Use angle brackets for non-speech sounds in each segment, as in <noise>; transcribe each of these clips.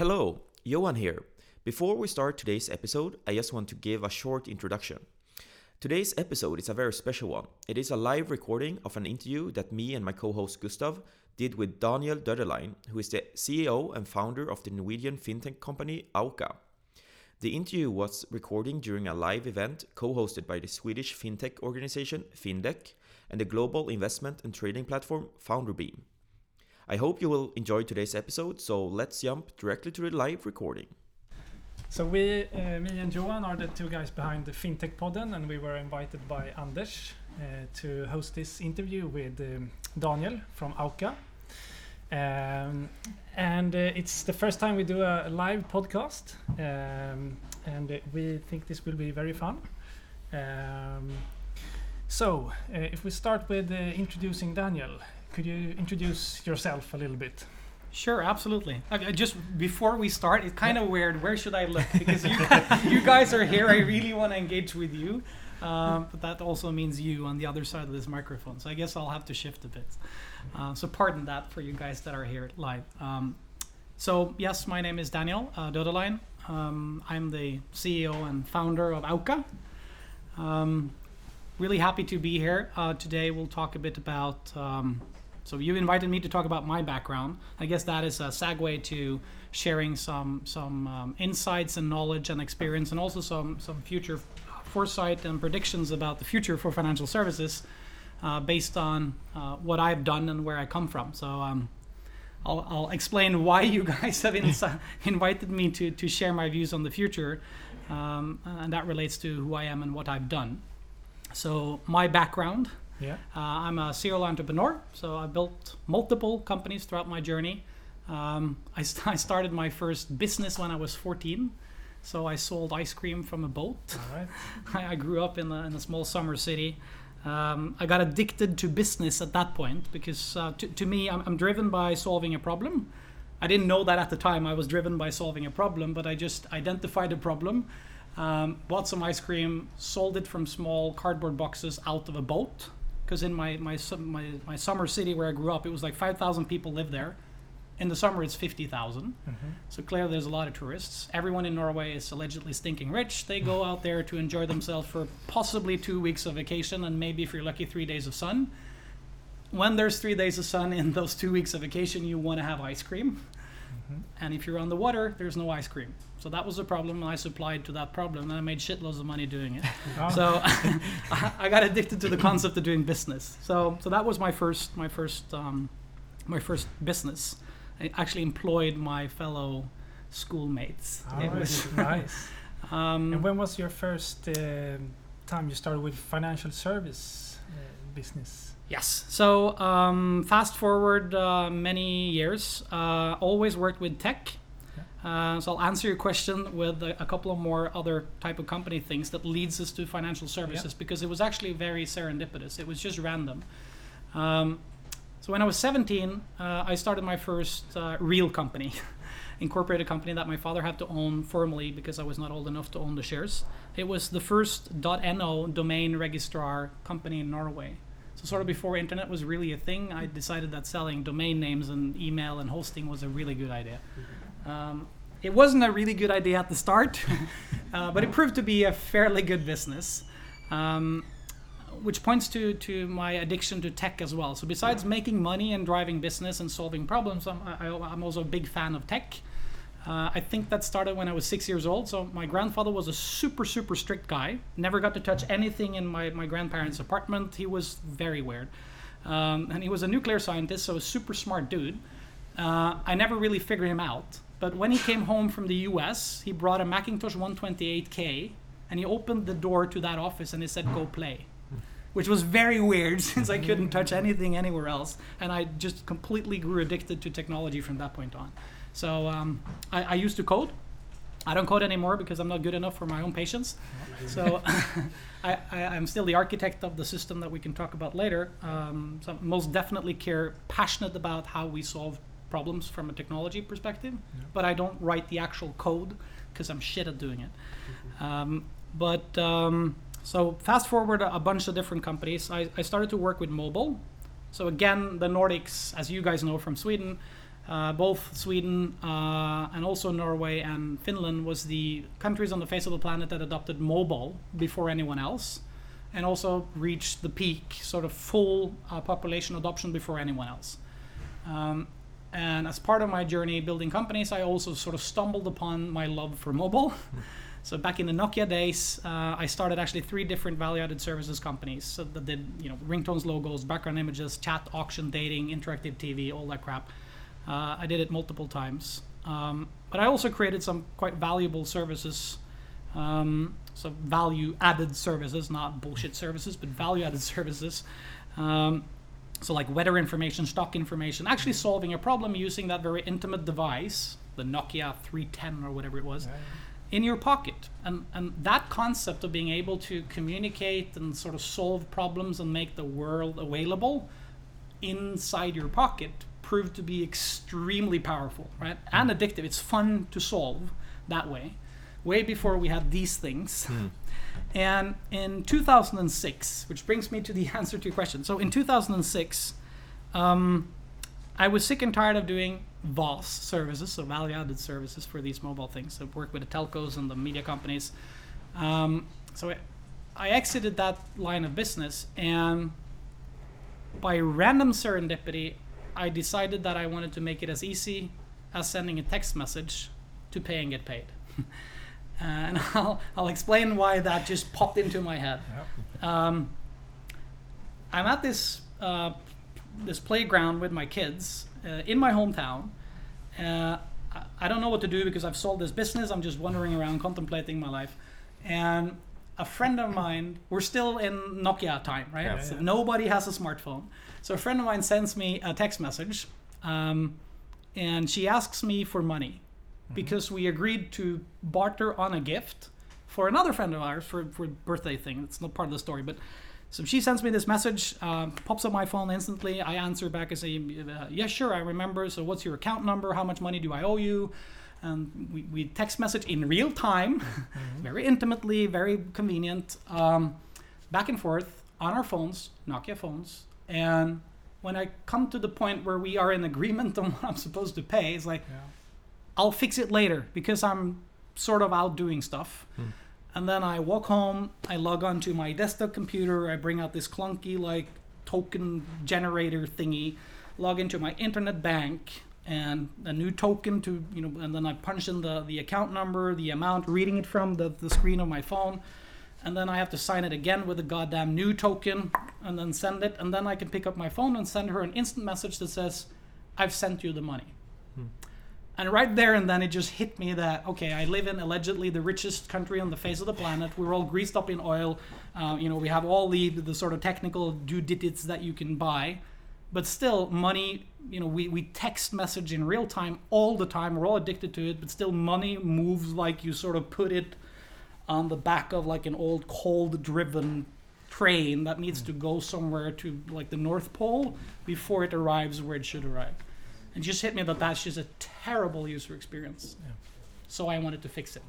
Hello, Johan here. Before we start today's episode, I just want to give a short introduction. Today's episode is a very special one. It is a live recording of an interview that me and my co host Gustav did with Daniel Döderlein, who is the CEO and founder of the Norwegian fintech company Auka. The interview was recorded during a live event co hosted by the Swedish fintech organization Findec and the global investment and trading platform Funderbeam. I hope you will enjoy today's episode, so let's jump directly to the live recording. So we, uh, me and Johan, are the two guys behind the FinTech Podden, and we were invited by Anders uh, to host this interview with um, Daniel from Auka. Um, and uh, it's the first time we do a live podcast, um, and we think this will be very fun. Um, so, uh, if we start with uh, introducing Daniel, could you introduce yourself a little bit? Sure, absolutely. Okay, just before we start, it's kind of weird. Where should I look? <laughs> Because you, you guys are here. I really want to engage with you, um, but that also means you on the other side of this microphone. So I guess I'll have to shift a bit. Uh, so pardon that for you guys that are here live. Um, so yes, my name is Daniel uh, Döderlein. Um, I'm the CEO and founder of Auka. Um, really happy to be here uh, today. We'll talk a bit about. So you invited me to talk about my background. I guess that is a segue to sharing some some um, insights and knowledge and experience, and also some some future foresight and predictions about the future for financial services, uh, based on uh, what I've done and where I come from. So. Um, I'll, I'll, explain why you guys have <laughs> invited me to, to share my views on the future, um, and that relates to who I am and what I've done. So, my background Yeah. uh, I'm a serial entrepreneur, so I built multiple companies throughout my journey. Um, I, st- <laughs> I started my first business when I was 14, so I sold ice cream from a boat. All right. I <laughs> I grew up in a, in a small summer city. Um, I got addicted to business at that point because uh, to, to me, I'm, I'm driven by solving a problem. I didn't know that at the time I was driven by solving a problem, but I just identified a problem, um, bought some ice cream, sold it from small cardboard boxes out of a boat. Because in my, my, my, my summer city where I grew up, it was like 5,000 people live there. In the summer, it's 50,000. Mm-hmm. So clearly, there's a lot of tourists. Everyone in Norway is allegedly stinking rich. They go mm. out there to enjoy themselves for possibly two weeks of vacation and maybe, if you're lucky, three days of sun. When there's three days of sun in those two weeks of vacation, you want to have ice cream. Mm-hmm. And if you're on the water, there's no ice cream. So that was a problem, and I supplied to that problem, and I made shitloads of money doing it. Oh. So <laughs> I got addicted to the concept of doing business. So so that was my first my first um, my first business. I actually employed my fellow schoolmates. All It was- <laughs> nice. <laughs> um, And when was your first uh, time you started with financial service uh, business? Yes. So um, fast forward uh, many years, uh, always worked with tech. Uh, so I'll answer your question with a, a couple of more other type of company things that leads us to financial services because it was actually very serendipitous. It was just random. Um, so when I was 17, uh, I started my first uh, real company, <laughs> incorporated company that my father had to own formally because I was not old enough to own the shares. It was the first .no domain registrar company in Norway. So sort of before internet was really a thing, I decided that selling domain names and email and hosting was a really good idea. Um, it wasn't a really good idea at the start, <laughs> uh, but it proved to be a fairly good business. Um, which points to, to my addiction to tech as well. So besides making money and driving business and solving problems, I'm, I, I'm also a big fan of tech. Uh, I think that started when I was six years old. So my grandfather was a super, super strict guy. Never got to touch anything in my, my grandparents' apartment. He was very weird. Um, and he was a nuclear scientist, so a super smart dude. Uh, I never really figured him out. But when he came home from the US, he brought a Macintosh 128K and he opened the door to that office and he said, Go play. Which was very weird <laughs> since I couldn't touch anything anywhere else. And I just completely grew addicted to technology from that point on. So um, I, I used to code. I don't code anymore because I'm not good enough for my own patience. So <laughs> I, I'm still the architect of the system that we can talk about later. Um, so most definitely care passionate about how we solve problems from a technology perspective, but I don't write the actual code because I'm shit at doing it. Um, but um, so fast forward a, a bunch of different companies. I, I started to work with mobile. So again, the Nordics, as you guys know from Sweden, Uh, both Sweden uh, and also Norway and Finland was the countries on the face of the planet that adopted mobile before anyone else, and also reached the peak, sort of full uh, population adoption before anyone else. Um, and as part of my journey building companies, I also sort of stumbled upon my love for mobile. <laughs> so back in the Nokia days, uh, I started actually three different value-added services companies so that did you know ringtones, logos, background images, chat, auction, dating, interactive TV, all that crap. Uh, I did it multiple times. Um, but I also created some quite valuable services. Um, so value added services, not bullshit services, but value added <laughs> services. Um, so like weather information, stock information, actually solving a problem using that very intimate device, the Nokia 310 or whatever it was, in your pocket. And, and that concept of being able to communicate and sort of solve problems and make the world available inside your pocket proved to be extremely powerful, right? And hmm. addictive. It's fun to solve that way. Way before we had these things. And in 2006, which brings me to the <laughs> answer to your question. So in 2006, um, I was sick and tired of doing VAS services, so value added services for these mobile things. I work with the telcos and the media companies. Um, so I, I exited that line of business, and by random serendipity, I decided that I wanted to make it as easy as sending a text message to pay and get paid. <laughs> and <laughs> I'll, I'll explain why that just popped into my head. Um, I'm at this uh, this playground with my kids uh, in my hometown. Uh, I- I don't know what to do because I've sold this business. I'm just wandering around contemplating my life. And a friend of mine, we're still in Nokia time, right? Yeah. So Yeah. nobody has a smartphone. So a friend of mine sends me a text message, um, and she asks me for money because we agreed to barter on a gift for another friend of ours for for birthday thing. It's not part of the story, but so she sends me this message, um, pops up my phone instantly. I answer back and say, uh, "Yeah, sure, I remember. So what's your account number? How much money do I owe you?" And we, we text message in real time, <laughs> very intimately, very convenient, um, back and forth on our phones, Nokia phones. And when I come to the point where we are in agreement <laughs> on what I'm supposed to pay, it's like, Yeah. I'll fix it later because I'm sort of out doing stuff. Hmm. And then I walk home, I log onto my desktop computer, I bring out this clunky like token generator thingy, log into my internet bank and a new token to you know and then I punch in the, the account number, the amount, reading it from the, the screen of my phone. And then I have to sign it again with a goddamn new token and then send it. And then I can pick up my phone and send her an instant message that says, I've sent you the money. Hmm. And right there and then it just hit me that okay, I live in allegedly the richest country on the face of the planet. We're all greased up in oil. Uh, you know, we have all the the sort of technical due digits that you can buy, but still, money. You know, we we text message in real time all the time. We're all addicted to it, but still, money moves like you sort of put it on the back of like an old cold-driven train that needs to go somewhere to like the North Pole before it arrives where it should arrive. And just hit me that that's just a terrible user experience. Yeah. So I wanted to fix it.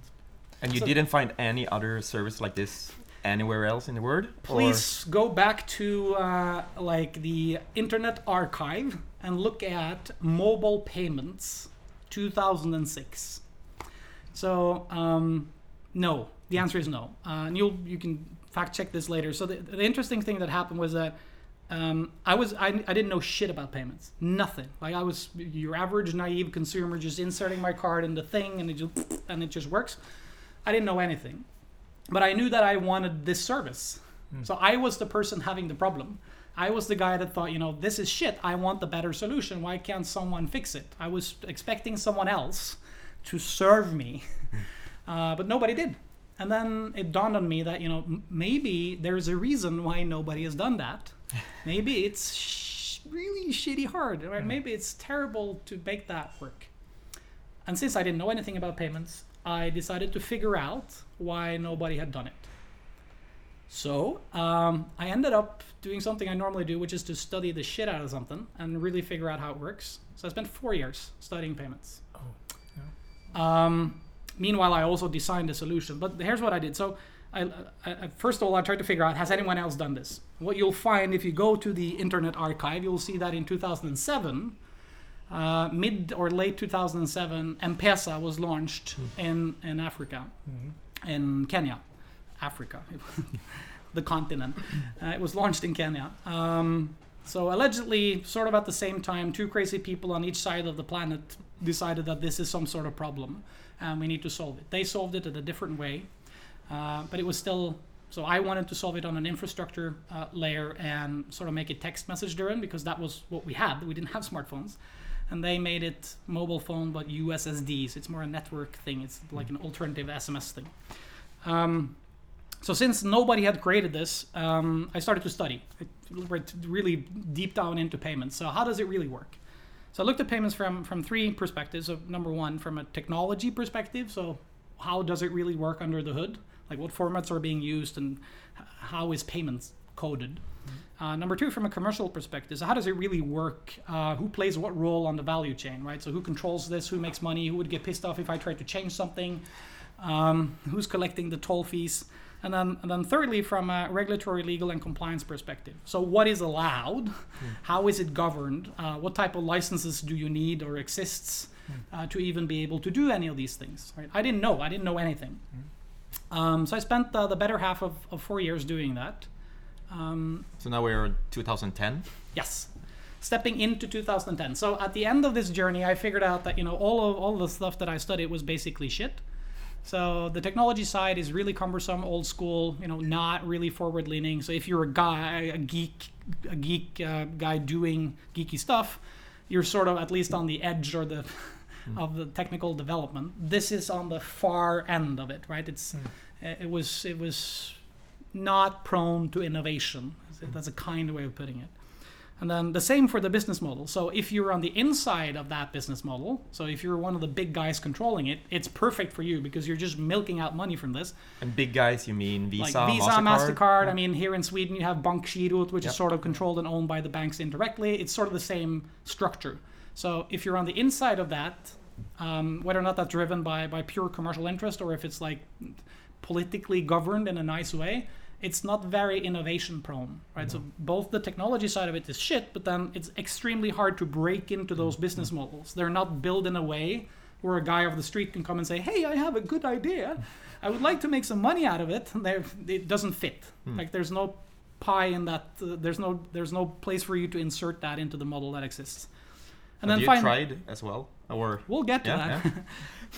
And you So- didn't find any other service like this anywhere else in the world? Or- Please go back to uh, like the Internet Archive and look at mobile payments 2006. So um, no, the answer is no. Uh, and you'll you can fact check this later. So the, the interesting thing that happened was that um, I was I, I didn't know shit about payments, nothing. Like I was your average naive consumer, just inserting my card in the thing and it just and it just works. I didn't know anything, but I knew that I wanted this service. So I was the person having the problem. I was the guy that thought, you know, this is shit. I want the better solution. Why can't someone fix it? I was expecting someone else to serve me, <laughs> uh, but nobody did. And then it dawned on me that, you know, maybe there's a reason why nobody has done that. Maybe it's sh- really shitty hard, right? Maybe it's terrible to make that work. And since I didn't know anything about payments, I decided to figure out why nobody had done it. So um, I ended up doing something I normally do, which is to study the shit out of something and really figure out how it works. So I spent four years studying payments. Oh, Um, meanwhile, I also designed a solution. But here's what I did. So, I, I, first of all, I tried to figure out has anyone else done this. What you'll find if you go to the Internet Archive, you'll see that in 2007, uh, mid or late 2007, M-Pesa was launched in in Africa, in Kenya, Africa, <laughs> the continent. <laughs> Uh, it was launched in Kenya. Um, so allegedly, sort of at the same time, two crazy people on each side of the planet decided that this is some sort of problem, and we need to solve it. They solved it in a different way, uh, but it was still. So I wanted to solve it on an infrastructure uh, layer and sort of make it text message driven because that was what we had. We didn't have smartphones, and they made it mobile phone but USSDs. It's more a network thing. It's like an alternative SMS thing. Um, so since nobody had created this, um, I started to study. I really deep down into payments. So how does it really work? So I looked at payments from from three perspectives. So number one, from a technology perspective. So how does it really work under the hood? Like what formats are being used and how is payments coded? Uh, number two, from a commercial perspective, so how does it really work? Uh, who plays what role on the value chain, right? So who controls this? Who makes money? Who would get pissed off if I tried to change something? Um, who's collecting the toll fees? And then, and then thirdly, from a regulatory, legal, and compliance perspective. So what is allowed? How is it governed? Uh, what type of licenses do you need or exists uh, to even be able to do any of these things? Right? I didn't know. I didn't know anything. Um, so I spent uh, the better half of, of four years doing that. Um, So now we're 2010. Yes. Stepping into 2010. So at the end of this journey, I figured out that you know all of all the stuff that I studied was basically shit. So the technology side is really cumbersome, old school, you know, not really forward leaning. So if you're a guy, a geek, a geek uh, guy doing geeky stuff, you're sort of at least on the edge or the <laughs> of the technical development. This is on the far end of it, right? It's hmm. eh, it was it was not prone to innovation. That's a kind way of putting it. And then the same for the business model. So if you're on the inside of that business model, so if you're one of the big guys controlling it, it's perfect for you because you're just milking out money from this. And big guys, you mean Visa, like Visa, Mastercard? Mastercard. I mean, here in Sweden you have Bankgirot, which Yep. is sort of controlled and owned by the banks indirectly. It's sort of the same structure. So if you're on the inside of that, um, whether or not that's driven by by pure commercial interest or if it's like politically governed in a nice way, it's not very innovation prone, right? So both the technology side of it is shit, but then it's extremely hard to break into those business models. They're not built in a way where a guy off the street can come and say, "Hey, I have a good idea. I would like to make some money out of it." And it doesn't fit. Like there's no pie in that. Uh, there's no there's no place for you to insert that into the model that exists. And Have you fin- tried as well? Or We'll get to Yeah, that.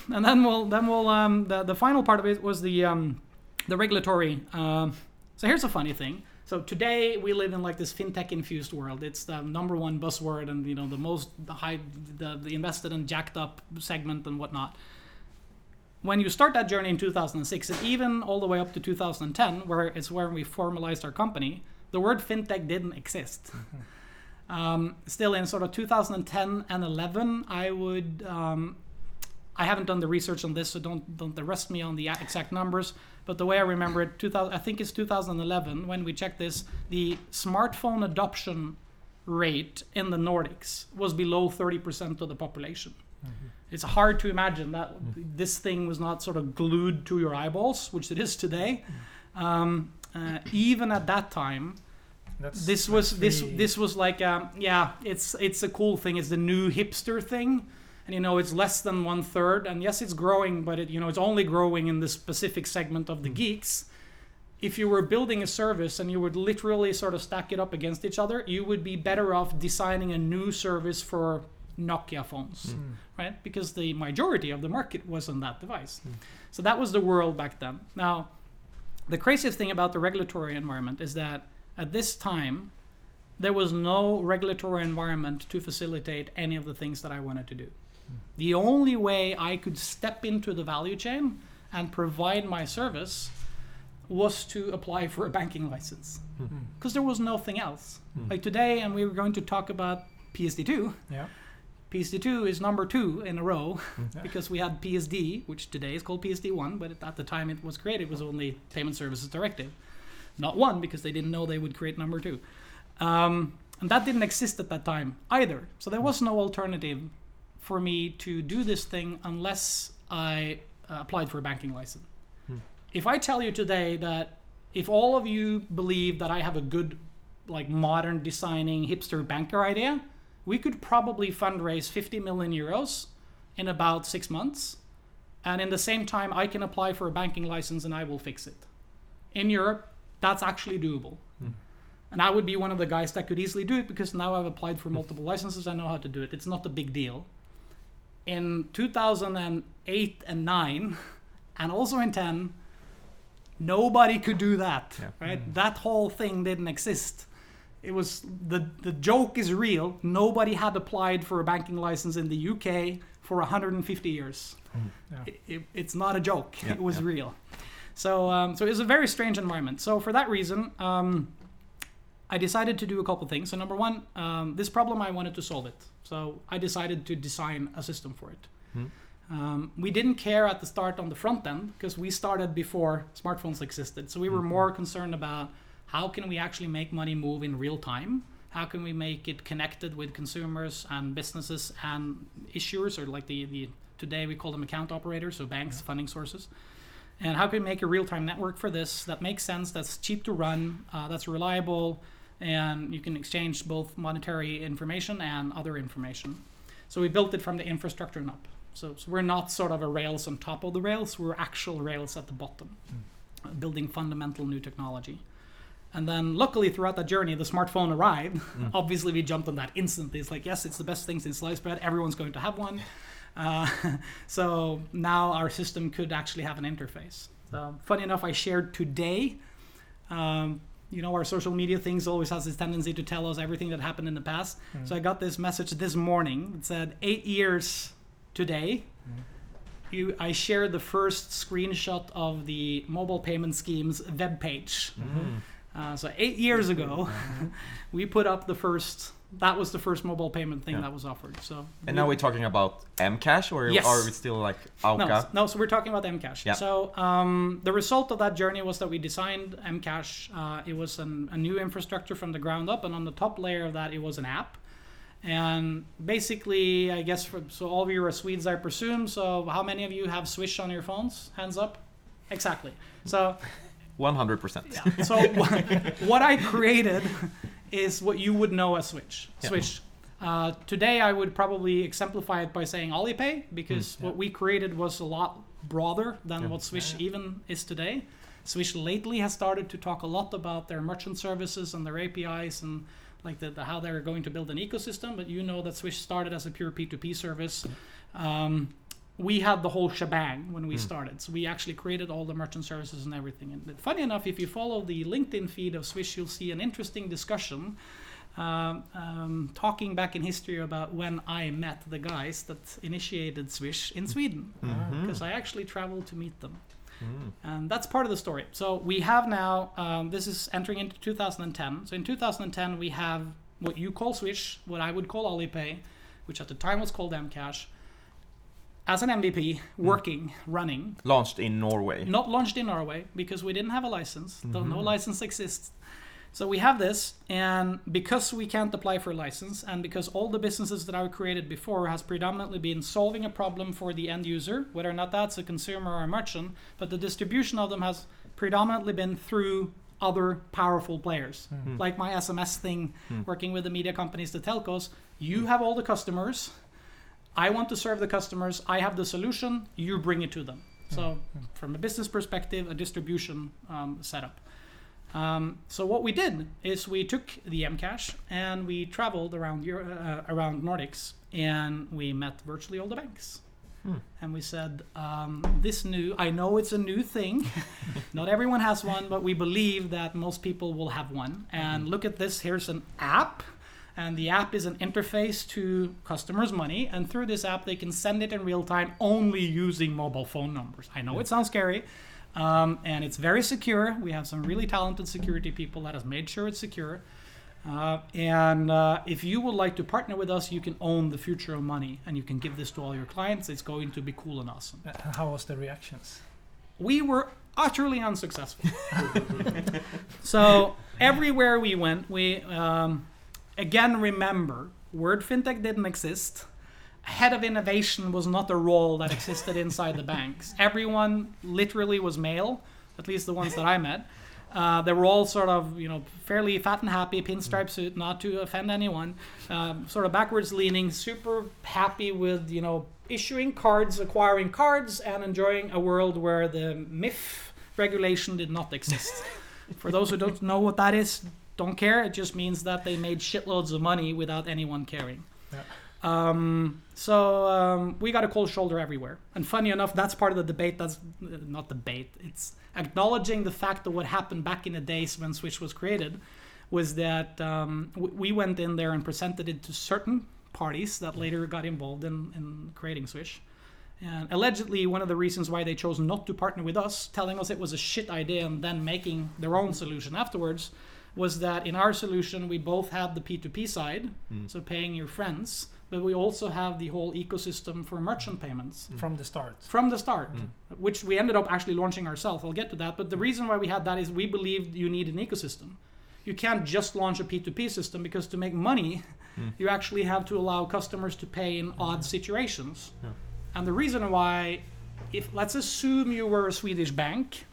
<laughs> and then we'll then we'll um the, the final part of it was the um the regulatory um so here's a funny thing so today we live in like this fintech infused world it's the number one buzzword and you know the most the high the, the invested and jacked up segment and whatnot when you start that journey in 2006 and even all the way up to 2010 where it's where we formalized our company the word fintech didn't exist <laughs> um, still in sort of 2010 and 11 i would um, i haven't done the research on this so don't don't arrest me on the exact numbers but the way i remember it 2000 i think it's 2011 when we checked this the smartphone adoption rate in the nordics was below 30% of the population. It's hard to imagine that this thing was not sort of glued to your eyeballs which it is today. Um, uh, even at that time That's, this was this this was like um, yeah it's it's a cool thing. It's the new hipster thing. And you know it's less than one third. And yes it's growing but it you know it's only growing in this specific segment of the mm-hmm. geeks. If you were building a service and you would literally sort of stack it up against each other you would be better off designing a new service for nokia phones mm-hmm. right? Because the majority of the market was on that device. Mm-hmm. So that was the world back then. Now the craziest thing about the regulatory environment is that at this time there was no regulatory environment to facilitate any of the things that I wanted to do. The only way I could step into the value chain and provide my service was to apply for a banking license hmm. because there was nothing else. Hmm. Like today, and we were going to talk about PSD2. yeah PSD2 is number two in a row hmm. <laughs> because we had PSD, which today is called PSD1, but at the time it was created, it was only Payment Services Directive. Not one, because they didn't know they would create number two. Um, and that didn't exist at that time either. So there was no alternative for me to do this thing unless I uh, applied for a banking license. If I tell you today that if all of you believe that I have a good, like modern designing hipster banker idea, we could probably fundraise 50 million euros in about six months. And in the same time, I can apply for a banking license and I will fix it. In Europe, that's actually doable. Hmm. And I would be one of the guys that could easily do it because now I've applied for multiple licenses. I know how to do it. It's not a big deal. In 2008 and 9, <laughs> and also in 10, nobody could do that. Yeah. Right? Hmm. That whole thing didn't exist. It was the the joke is real. Nobody had applied for a banking license in the UK for 150 years. Hmm. Yeah. It, it, it's not a joke. Yeah, it was yeah. real. So um, so it was a very strange environment. So for that reason, um, I decided to do a couple things. So number one, um, this problem I wanted to solve it. So I decided to design a system for it. Hmm. Um, we didn't care at the start on the front end because we started before smartphones existed. So we were more concerned about how can we actually make money move in real time. How can we make it connected with consumers and businesses and issuers, or like the, the today we call them account operators, so banks, funding sources. And how can we make a real time network for this that makes sense, that's cheap to run, uh, that's reliable, and you can exchange both monetary information and other information. So we built it from the infrastructure and up. So, so we're not sort of a rails on top of the rails, we're actual rails at the bottom, uh, building fundamental new technology. And then, luckily, throughout that journey, the smartphone arrived. <laughs> Obviously, we jumped on that instantly. It's like, yes, it's the best thing since sliced bread. Everyone's going to have one. <laughs> Uh, <laughs> so now our system could actually have an interface. So, funny enough, I shared today. Um, you know, our social media things always has this tendency to tell us everything that happened in the past. So I got this message this morning. It said eight years today. You, I shared the first screenshot of the mobile payment scheme's web page. Uh, so eight years ago, <laughs> we put up the first. That was the first mobile payment thing Yeah. that was offered. So And now we're talking about Mcash, or Yes. are we still like no, Auka? no, so we're talking about Mcash. Yeah. So um, the result of that journey was that we designed Mcash. Uh, it was an, a new infrastructure from the ground up, and on the top layer of that, it was an app. And basically, I guess for, so. All of you are Swedes, I presume. So how many of you have Swish on your phones? Hands up. Exactly. So 100%. so what, I created is what you would know as Swish. Yeah. Swish. Uh, today, I would probably exemplify it by saying Alipay because Hmm. what we created was a lot broader than Yeah. what Swish even is today. Swish lately has started to talk a lot about their merchant services and their APIs and like the, the how they're going to build an ecosystem. But you know that Swish started as a pure P2P service. Um, we had the whole shebang when we started. So we actually created all the merchant services and everything. And funny enough, if you follow the LinkedIn feed of Swish, you'll see an interesting discussion um, um, talking back in history about when I met the guys that initiated Swish in Sweden. Because I actually traveled to meet them. And that's part of the story. So we have now, um, this is entering into 2010. So in 2010, we have what you call Swish, what I would call Alipay, which at the time was called Mcash, as an MVP, mm. working, running, Launched in Norway. not launched in Norway because we didn't have a license. Though mm-hmm. no license exists. So we have this, and because we can't apply for a license, and because all the businesses that I created before has predominantly been solving a problem for the end user, whether or not that's a consumer or a merchant, but the distribution of them has predominantly been through other powerful players, mm. like my SMS thing, mm. working with the media companies, the telcos. You have all the customers. I want to serve the customers. I have the solution. You bring it to them. So, from a business perspective, a distribution um, setup. Um, so what we did is we took the Mcash and we traveled around Euro- uh, around Nordics and we met virtually all the banks. And we said, um, this new, I know it's a new thing. <laughs> Not everyone has one, but we believe that most people will have one. And look at this here's an app. And the app is an interface to customers' money. And through this app, they can send it in real time only using mobile phone numbers. I know it sounds scary. Um, and it's very secure. We have some really talented security people that has made sure it's secure. Uh, and uh, if you would like to partner with us, you can own the future of money, and you can give this to all your clients. It's going to be cool and awesome. Uh, How was the reactions? We were utterly unsuccessful. <laughs> so everywhere we went, we um, again remember word fintech didn't exist. Head of innovation was not a role that existed inside the banks. Everyone literally was male, at least the ones that I met. Uh, they were all sort of, you know, fairly fat and happy, pinstripe suit, not to offend anyone. Um, sort of backwards leaning, super happy with, you know, issuing cards, acquiring cards, and enjoying a world where the MIF regulation did not exist. For those who don't know what that is, don't care. It just means that they made shitloads of money without anyone caring. Yeah. Um, so um, we got a cold shoulder everywhere. And funny enough, that's part of the debate. That's uh, not debate. It's acknowledging the fact that what happened back in the days when Swish was created was that um, we went in there and presented it to certain parties that later got involved in, in creating Swish. And allegedly, one of the reasons why they chose not to partner with us, telling us it was a shit idea and then making their own solution afterwards, was that in our solution, we both had the P2P side, hmm. so paying your friends, but we also have the whole ecosystem for merchant payments hmm. from the start. from the start, hmm. which we ended up actually launching ourselves. I'll get to that. But the reason why we had that is we believed you need an ecosystem. You can't just launch a P2P system because to make money, you actually have to allow customers to pay in odd situations. And the reason why, if let's assume you were a Swedish bank,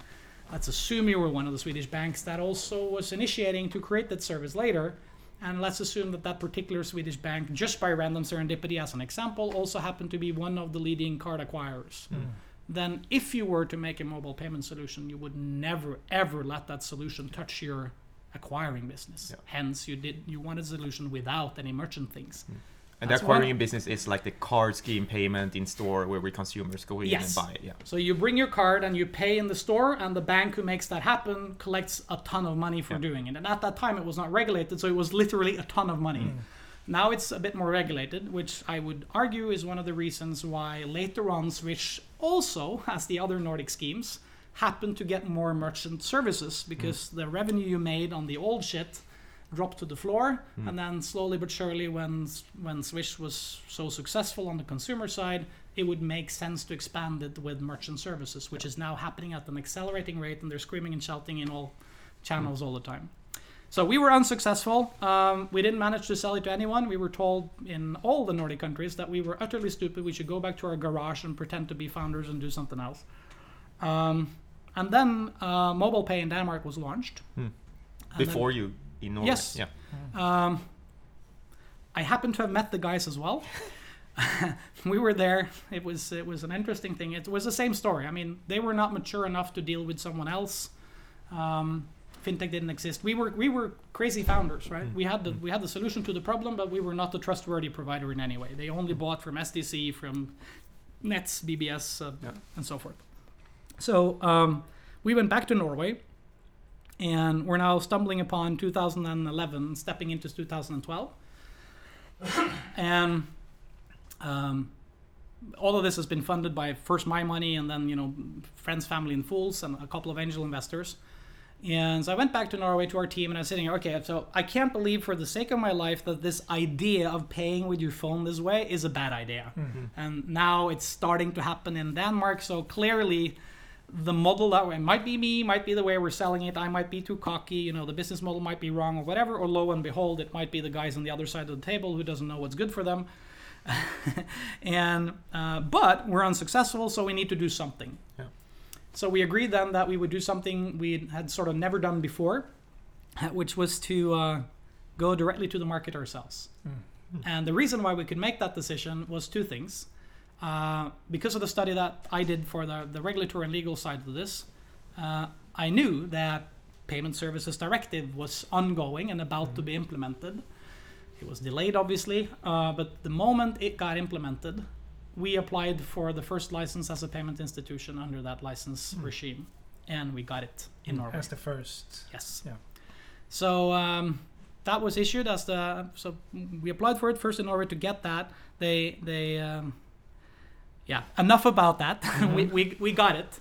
let's assume you were one of the Swedish banks that also was initiating to create that service later, and let's assume that that particular Swedish bank, just by random serendipity as an example, also happened to be one of the leading card acquirers. Hmm. Then, if you were to make a mobile payment solution, you would never ever let that solution touch your acquiring business. Yeah. Hence, you did you wanted a solution without any merchant things. Hmm. And That's the acquiring business is like the card scheme payment in store where we consumers go in Yes. and buy it. Yeah. So you bring your card and you pay in the store, and the bank who makes that happen collects a ton of money for Yeah. doing it. And at that time, it was not regulated, so it was literally a ton of money. Mm. Now it's a bit more regulated, which I would argue is one of the reasons why later on Swish also, as the other Nordic schemes, happened to get more merchant services mm. because the revenue you made on the old shit dropped to the floor, and then slowly but surely, when when Swish was so successful on the consumer side, it would make sense to expand it with merchant services, which is now happening at an accelerating rate, and they're screaming and shouting in all channels all the time. So we were unsuccessful. Um, we didn't manage to sell it to anyone. We were told in all the Nordic countries that we were utterly stupid. We should go back to our garage and pretend to be founders and do something else. Um, and then uh, mobile pay in Denmark was launched. Then- Before you in Norway. Yes. Yeah. um, I happen to have met the guys as well. <laughs> we were there. It was it was an interesting thing. It was the same story. I mean, they were not mature enough to deal with someone else. Um, fintech didn't exist. We were we were crazy founders, right? We had the we had the solution to the problem, but we were not the trustworthy provider in any way. They only bought from SDC, from Nets, BBS, uh, Yeah. and so forth. So um, we went back to Norway, and we're now stumbling upon 2011, stepping into 2012, <coughs> and um, all of this has been funded by first my money and then you know friends, family, and fools, and a couple of angel investors. And so I went back to Norway to our team, and I was sitting here. Okay, so I can't believe for the sake of my life that this idea of paying with your phone this way is a bad idea. And now it's starting to happen in Denmark. So clearly, the model that way might be me, might be the way we're selling it. I might be too cocky. You know, the business model might be wrong or whatever. Or lo and behold, it might be the guys on the other side of the table who doesn't know what's good for them. <laughs> and uh, but we're unsuccessful, so we need to do something. Yeah. So we agreed then that we would do something we had sort of never done before, which was to uh, go directly to the market ourselves. And the reason why we could make that decision was two things. Uh, because of the study that I did for the, the regulatory and legal side of this, uh, I knew that Payment Services Directive was ongoing and about to be implemented. It was delayed, obviously, uh, but the moment it got implemented, we applied for the first license as a payment institution under that license regime, and we got it in Norway. As the first. Yes. Yeah. So um, that was issued as the so we applied for it first in order to get that. They they um, yeah enough about that. <laughs> we, we we got it,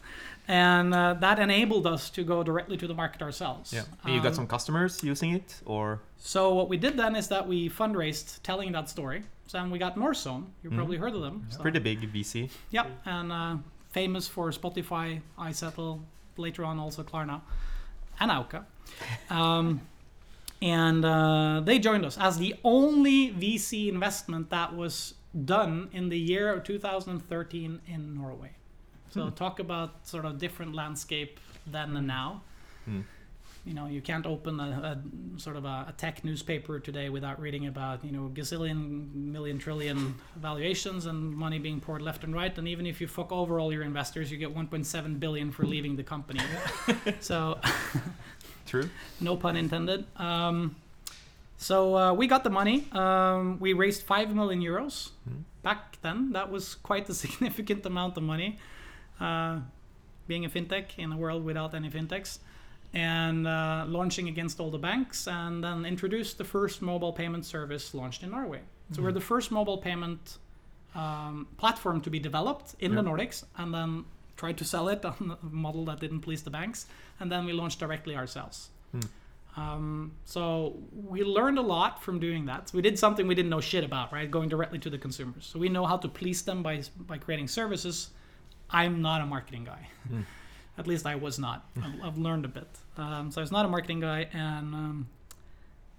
and uh, that enabled us to go directly to the market ourselves. Yeah. And you got Um, some customers using it or So what we did then is that we fundraised telling that story. So then we got Northzone. You probably heard of them. So- pretty big VC. Yep, and uh, famous for Spotify, iZettle, later on also Klarna, and Auka. Um, and uh, they joined us as the only VC investment that was done in the year of 2013 in Norway. So talk about sort of different landscape then and now. Hmm. you know you can't open a, a sort of a, a tech newspaper today without reading about you know gazillion million trillion valuations and money being poured left and right and even if you fuck over all your investors you get 1.7 billion for leaving the company <laughs> so True. <laughs> no pun intended um, so uh, we got the money. Um, we raised 5 million euros. Back then that was quite a <laughs> significant amount of money. Uh, being a fintech in a world without any fintechs. And uh, launching against all the banks and then introduced the first mobile payment service launched in norway. So we're the first mobile payment um, platform to be developed in the nordics and then tried to sell it <laughs> on a model that didn't please the banks. And then we launched directly ourselves um, so we learned a lot from doing that. So we did something we didn't know shit about, right? Going directly to the consumers. So we know how to please them by by creating services. I'm not a marketing guy. <laughs> At least I was not. I've, I've learned a bit. Um, so I was not a marketing guy, and um,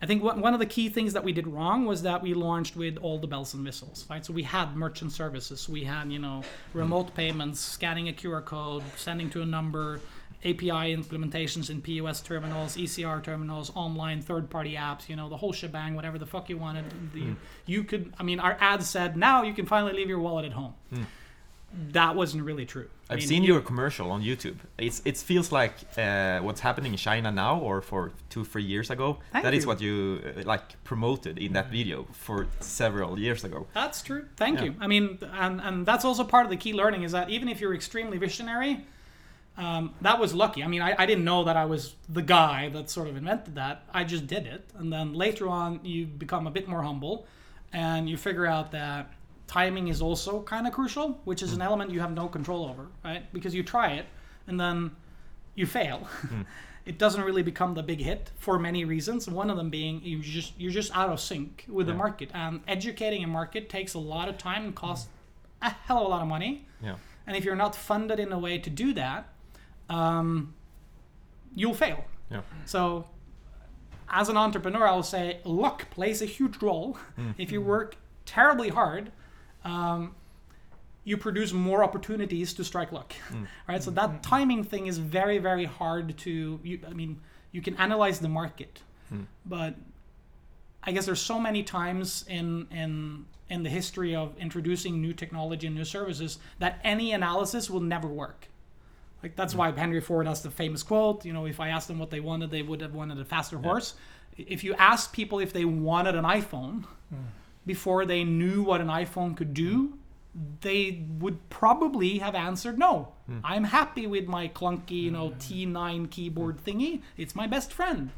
I think one one of the key things that we did wrong was that we launched with all the bells and whistles, right? So we had merchant services, we had you know remote payments, scanning a QR code, sending to a number, API implementations in POS terminals, ECR terminals, online third-party apps, you know the whole shebang, whatever the fuck you wanted. The, You could, I mean, our ad said now you can finally leave your wallet at home. That wasn't really true. I I've mean, seen you- your commercial on YouTube. It's it feels like uh, what's happening in China now, or for two three years ago. Thank That is you. what you uh, like promoted in that video for several years ago. That's true. Thank Yeah. you. I mean, and and that's also part of the key learning is that even if you're extremely visionary, um, that was lucky. I mean, I, I didn't know that I was the guy that sort of invented that. I just did it, and then later on, you become a bit more humble, and you figure out that timing is also kind of crucial, which is an hmm. element you have no control over, right? Because you try it, and then you fail. Hmm. <laughs> it doesn't really become the big hit for many reasons. One of them being you just you're just out of sync with the market, and educating a market takes a lot of time and costs hmm. a hell of a lot of money. Yeah. And if you're not funded in a way to do that, um, you'll fail. Yeah. So, as an entrepreneur, I'll say luck plays a huge role. Mm. If you work terribly hard, um, you produce more opportunities to strike luck, mm. right? So mm. that timing thing is very, very hard to. You, I mean, you can analyze the market, but I guess there's so many times in in in the history of introducing new technology and new services that any analysis will never work. Like that's why Henry Ford has the famous quote. You know, if I asked them what they wanted, they would have wanted a faster horse. If you ask people if they wanted an iPhone hmm. before they knew what an iPhone could do, they would probably have answered no. Hmm. I'm happy with my clunky, you know, hmm. T9 keyboard thingy. It's my best friend.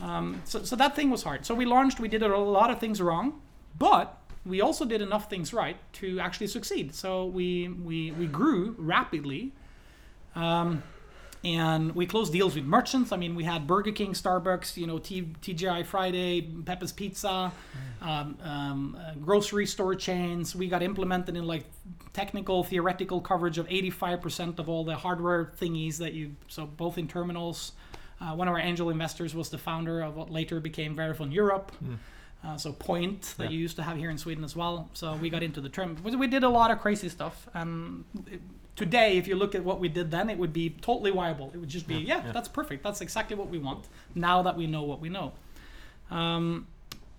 Um, so, so that thing was hard. So we launched. We did a lot of things wrong, but we also did enough things right to actually succeed. So we we we grew rapidly. Um, and we closed deals with merchants. I mean, we had Burger King, Starbucks, you know, T- TGI Friday, Peppes Pizza, um, um, uh, grocery store chains. We got implemented in like technical, theoretical coverage of 85% of all the hardware thingies that you, so both in terminals. Uh, one of our angel investors was the founder of what later became Verifone Europe. Uh, so Point that Yeah. you used to have here in Sweden as well. So we got into the term. we- We did a lot of crazy stuff. And it- today, if you look at what we did then, it would be totally viable. It would just be, yeah, yeah. that's perfect. That's exactly what we want. Now that we know what we know. Um,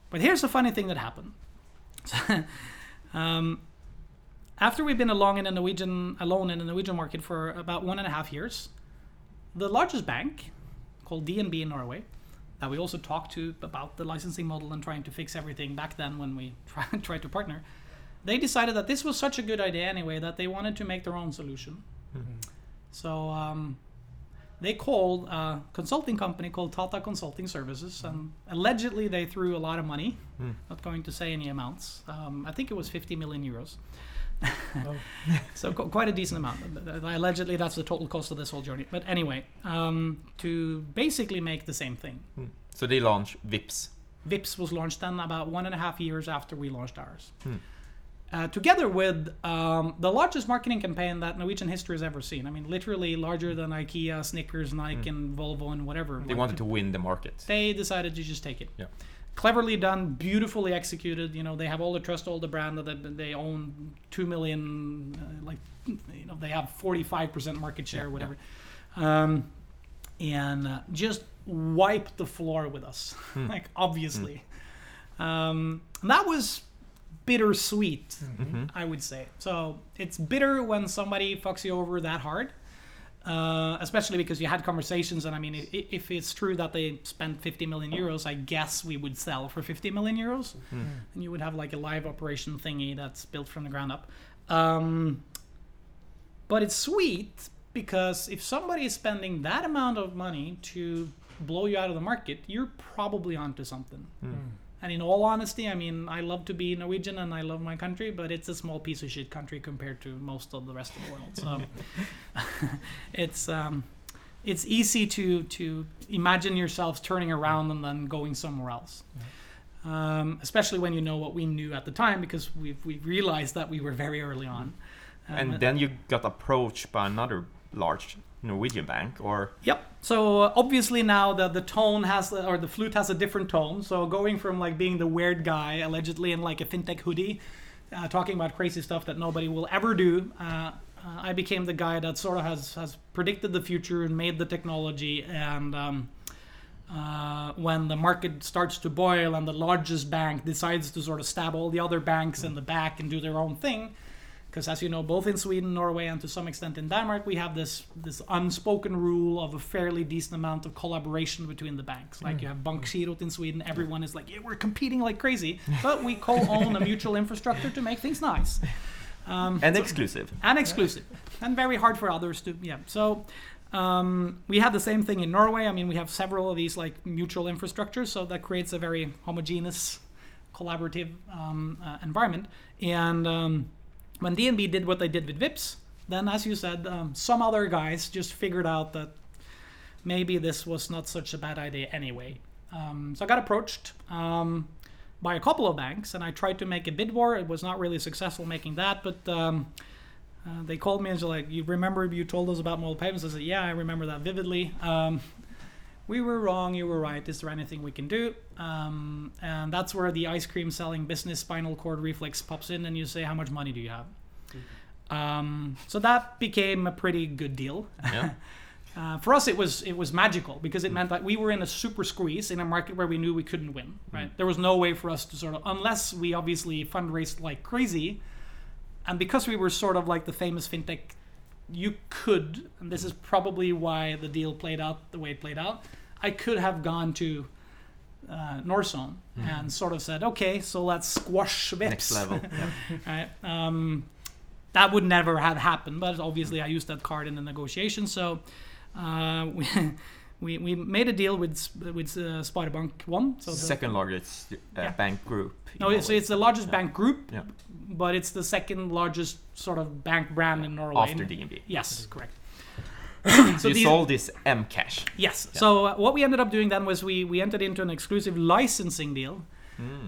but here's the funny thing that happened. <laughs> um, after we've been along in the Norwegian alone in the Norwegian market for about one and a half years, the largest bank called DNB in Norway that we also talked to about the licensing model and trying to fix everything back then when we <laughs> tried to partner. They decided that this was such a good idea anyway that they wanted to make their own solution. So um, they called a consulting company called Tata Consulting Services, and allegedly they threw a lot of money. Not going to say any amounts. Um, I think it was 50 million euros. Oh. <laughs> So qu- quite a decent amount. Allegedly, that's the total cost of this whole journey. But anyway, um, to basically make the same thing. So they launch Vipps. Vipps was launched then about one and a half years after we launched ours. Uh, together with um, the largest marketing campaign that Norwegian history has ever seen. I mean, literally larger than IKEA, Snickers, Nike, and Volvo, and whatever. They wanted to win the market. They decided to just take it. Yeah. Cleverly done, beautifully executed. You know, they have all the trust, all the brand that they, own. Two million, uh, like, you know, they have forty-five percent market share, Yeah, whatever. Um, and uh, just wipe the floor with us, <laughs> like obviously. Um, and that was bittersweet, I would say. So it's bitter when somebody fucks you over that hard, uh, especially because you had conversations. And I mean, i- if it's true that they spent 50 million euros, I guess we would sell for 50 million euros, and you would have like a live operation thingy that's built from the ground up. Um, but it's sweet because if somebody is spending that amount of money to blow you out of the market, you're probably onto something. And in all honesty, I mean, I love to be Norwegian and I love my country, but it's a small piece of shit country compared to most of the rest of the world. So <laughs> it's um, it's easy to to imagine yourselves turning around and then going somewhere else. Um, especially when you know what we knew at the time, because we've we realized that we were very early on. Um, And then you got approached by another large Norwegian bank, or Yep. So uh, obviously now the the tone has or the flute has a different tone. So going from like being the weird guy allegedly in like a fintech hoodie, uh, talking about crazy stuff that nobody will ever do. Uh, uh, I became the guy that sort of has has predicted the future and made the technology. And um, uh, when the market starts to boil and the largest bank decides to sort of stab all the other banks in the back and do their own thing, because as you know, both in Sweden, Norway, and to some extent in Denmark, we have this this unspoken rule of a fairly decent amount of collaboration between the banks. Like you have Bankgirot in Sweden, everyone is like, yeah, we're competing like crazy, but we co-own a mutual infrastructure to make things nice Um, and exclusive. and exclusive, and very hard for others to yeah. So. Um, we have the same thing in Norway. I mean, we have several of these like mutual infrastructures, so that creates a very homogeneous, collaborative um, uh, environment. And um, when DNB did what they did with Vipps, then as you said, um, some other guys just figured out that maybe this was not such a bad idea anyway. Um, so I got approached um, by a couple of banks, and I tried to make a bid war. It was not really successful making that, but um, uh, they called me and said, like, "You remember you told us about mobile payments?" I said, "Yeah, I remember that vividly." We were wrong. You were right. Is there anything we can do? Um, and that's where the ice cream selling business spinal cord reflex pops in, and you say, "How much money do you have?" Um, so that became a pretty good deal. Yeah. <laughs> Uh, for us, it was it was magical because it meant that we were in a super squeeze in a market where we knew we couldn't win. Right? There was no way for us to sort of, unless we obviously fundraised like crazy, and because we were sort of like the famous fintech, you could, and this is probably why the deal played out the way it played out. I could have gone to uh, Norzone and sort of said, okay, so let's squash Vipps. Next level. <laughs> right? Um, that would never have happened, but obviously I used that card in the negotiation. So uh, <laughs> we, we we made a deal with with uh, Sparebank One. So the, Second largest uh, Yeah. bank group. no, it's, Norway. it's the largest bank group, Yeah. But it's the second largest sort of bank brand in Norway. after DNB. Yes, correct. <coughs> So you these- sold this M Cash. Yes. So uh, what we ended up doing then was we we entered into an exclusive licensing deal.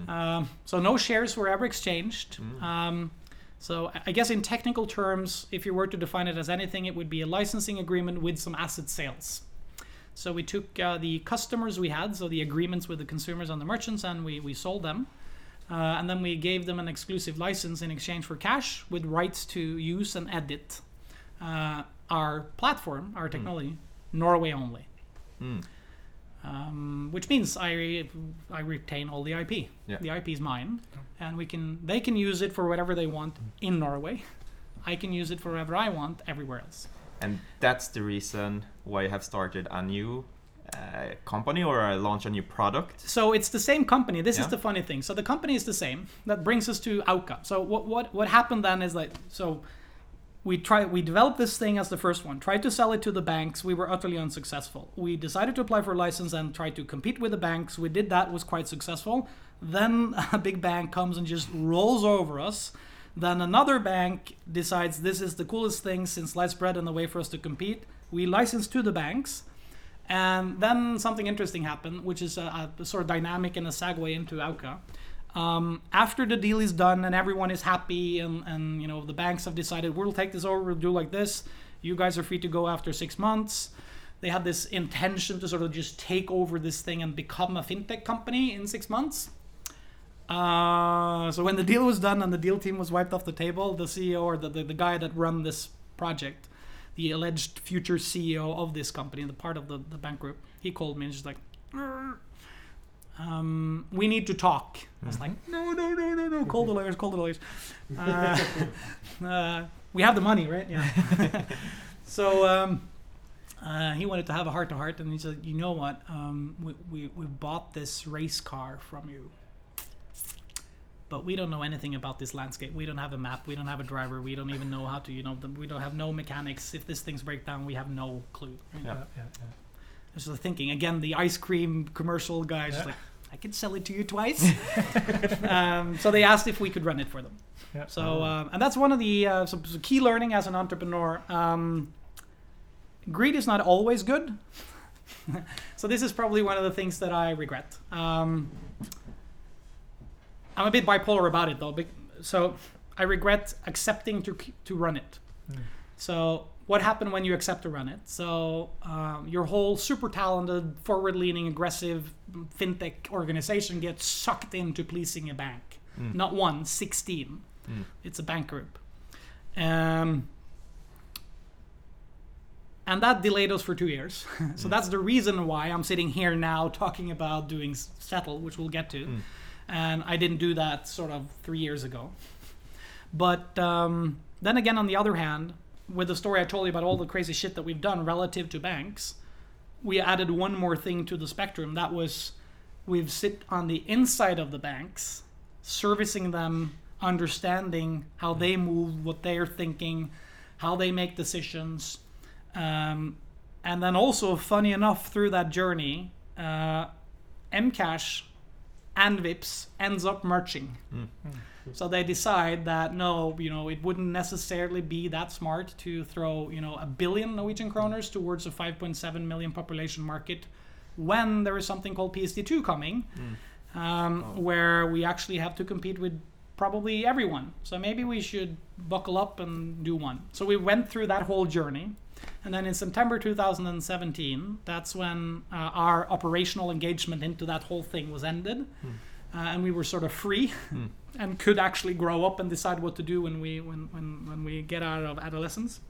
Um, so no shares were ever exchanged. Um, so I- I guess in technical terms, if you were to define it as anything, it would be a licensing agreement with some asset sales. So we took uh, the customers we had, so the agreements with the consumers and the merchants, and we, we sold them. Uh, and then we gave them an exclusive license in exchange for cash with rights to use and edit uh, our platform, our technology, Norway only. Mm. Um, which means I re- I retain all the IP. Yeah. The IP is mine, and we can they can use it for whatever they want in Norway. I can use it for whatever I want everywhere else. And that's the reason why you have started a new uh, company or launch a new product. So it's the same company. This Yeah. is the funny thing. So the company is the same. That brings us to Auka. So what what what happened then is like so we try we developed this thing as the first one. Tried to sell it to the banks. We were utterly unsuccessful. We decided to apply for a license and try to compete with the banks. We did that. Was quite successful. Then <laughs> a big bank comes and just rolls over us. Then another bank decides this is the coolest thing since sliced bread and the way for us to compete. We license to the banks. And then something interesting happened, which is a, a sort of dynamic and a segue into Auka. Um, after the deal is done and everyone is happy, and, and you know the banks have decided we'll take this over, we'll do like this. You guys are free to go after six months. They had this intention to sort of just take over this thing and become a fintech company in six months. Uh, so when the deal was done and the deal team was wiped off the table, the CEO or the, the, the guy that run this project the alleged future CEO of this company, the part of the, the bank group, he called me and just like, um, we need to talk. I was like, no, no, no, no, no, call the lawyers, call the lawyers. <laughs> Uh, uh, we have the money, right? Yeah. <laughs> so um, uh, he wanted to have a heart to heart, and he said, you know what? Um, we, we, we bought this race car from you. But we don't know anything about this landscape. We don't have a map. We don't have a driver. We don't even know how to, you know, the, we don't have no mechanics. If this thing's break down, we have no clue. right? Yeah. Yeah, yeah, yeah. I was thinking again, the ice cream commercial guys Yeah. like, I can sell it to you twice. <laughs> um, so they asked if we could run it for them. Yeah. So um, and that's one of the uh, so, so key learning as an entrepreneur. Um, greed is not always good. <laughs> so this is probably one of the things that I regret. Um, I'm a bit bipolar about it though. So I regret accepting to to run it. Mm. So what happened when you accept to run it? So um, your whole super talented, forward-leaning, aggressive fintech organization gets sucked into policing a bank. Mm. Not one, 16. Mm. It's a bank group. Um, and that delayed us for two years. <laughs> so that's the reason why I'm sitting here now talking about doing Settle, which we'll get to. And I didn't do that sort of three years ago. But um, then again, on the other hand, with the story I told you about all the crazy shit that we've done relative to banks, we added one more thing to the spectrum. That was we've sit on the inside of the banks, servicing them, understanding how they move, what they're thinking, how they make decisions. Um, and then also, funny enough, through that journey, uh, Mcash and Vipps ends up merging. Mm. So they decide that no, you know, it wouldn't necessarily be that smart to throw, you know, a billion Norwegian kroners towards a 5.7 million population market when there is something called PSD2 coming, um, Oh. where we actually have to compete with probably everyone. So maybe we should buckle up and do one. So we went through that whole journey. And then in September 2017, that's when uh, our operational engagement into that whole thing was ended. Uh, and we were sort of free Hmm. <laughs> and could actually grow up and decide what to do when we when, when, when we get out of adolescence.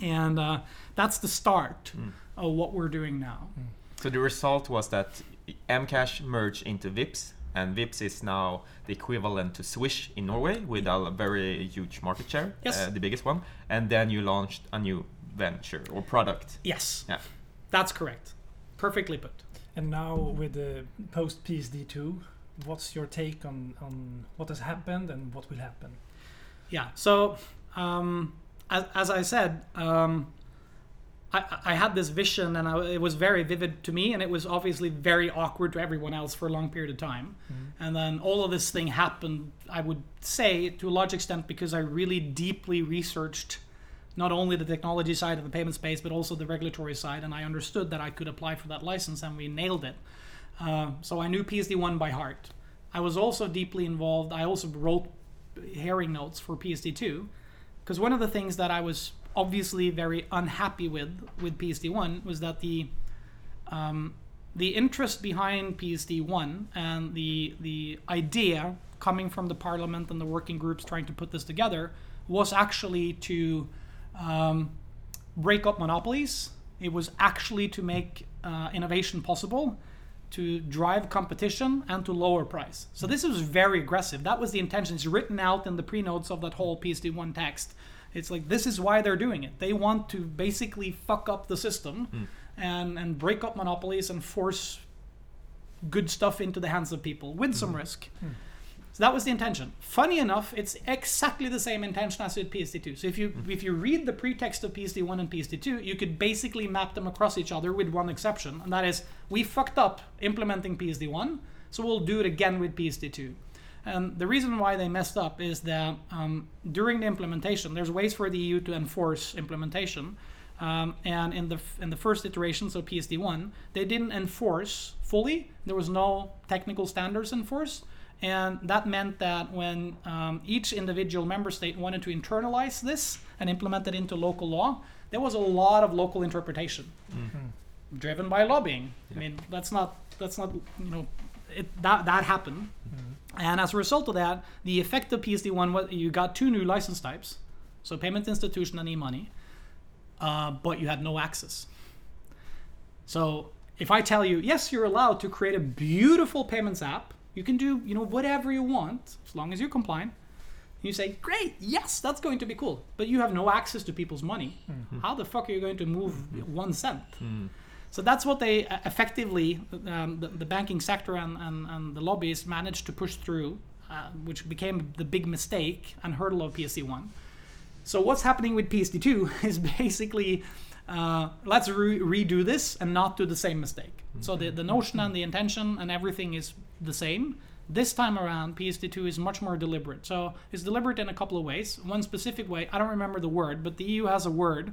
And uh, that's the start Mm. of what we're doing now. So the result was that Mcash merged into Vipps, and Vipps is now the equivalent to Swish in Norway with a very huge market share, Yes. uh, the biggest one. And then you launched a new venture or product. Yes, Yeah. that's correct. Perfectly put. And now with the post PSD2, what's your take on, on what has happened and what will happen? Yeah. So, um, as, as I said, um, I, I had this vision, and I, it was very vivid to me, and it was obviously very awkward to everyone else for a long period of time. And then all of this thing happened, I would say, to a large extent, because I really deeply researched not only the technology side of the payment space, but also the regulatory side, and I understood that I could apply for that license, and we nailed it. Uh, so I knew PSD1 by heart. I was also deeply involved. I also wrote hearing notes for PSD2 because one of the things that I was obviously very unhappy with with PSD1 was that the um, the interest behind PSD1 and the the idea coming from the parliament and the working groups trying to put this together was actually to um, break up monopolies. It was actually to make uh, innovation possible, to drive competition, and to lower price. So this was very aggressive. That was the intention. It's written out in the pre-notes of that whole PSD1 text. It's like this is why they're doing it. They want to basically fuck up the system and and break up monopolies and force good stuff into the hands of people with some risk. So that was the intention. Funny enough, it's exactly the same intention as with PSD2. So if you if you read the pretext of PSD1 and PSD2, you could basically map them across each other with one exception, and that is we fucked up implementing PSD1, so we'll do it again with PSD2. And the reason why they messed up is that um, during the implementation, there's ways for the EU to enforce implementation. Um, and in the in the first iteration, so PSD1, they didn't enforce fully. There was no technical standards enforced, and that meant that when um, each individual member state wanted to internalize this and implement it into local law, there was a lot of local interpretation, driven by lobbying. I mean, that's not that's not you know it, that that happened. And as a result of that, the effect of PSD1 was you got two new license types, so payment institution and e-money. uh, but you had no access. So if I tell you, yes, you're allowed to create a beautiful payments app, you can do you know whatever you want as long as you're compliant. You say, great, yes, that's going to be cool, but you have no access to people's money. How the fuck are you going to move one cent? So that's what they uh, effectively, um, the, the banking sector and, and, and the lobbyists managed to push through, uh, which became the big mistake and hurdle of PSD1. So what's happening with PSD2 <laughs> is basically uh, let's re- redo this and not do the same mistake. So the, the notion and the intention and everything is the same. This time around, PSD2 is much more deliberate. So it's deliberate in a couple of ways. One specific way, I don't remember the word, but the EU has a word,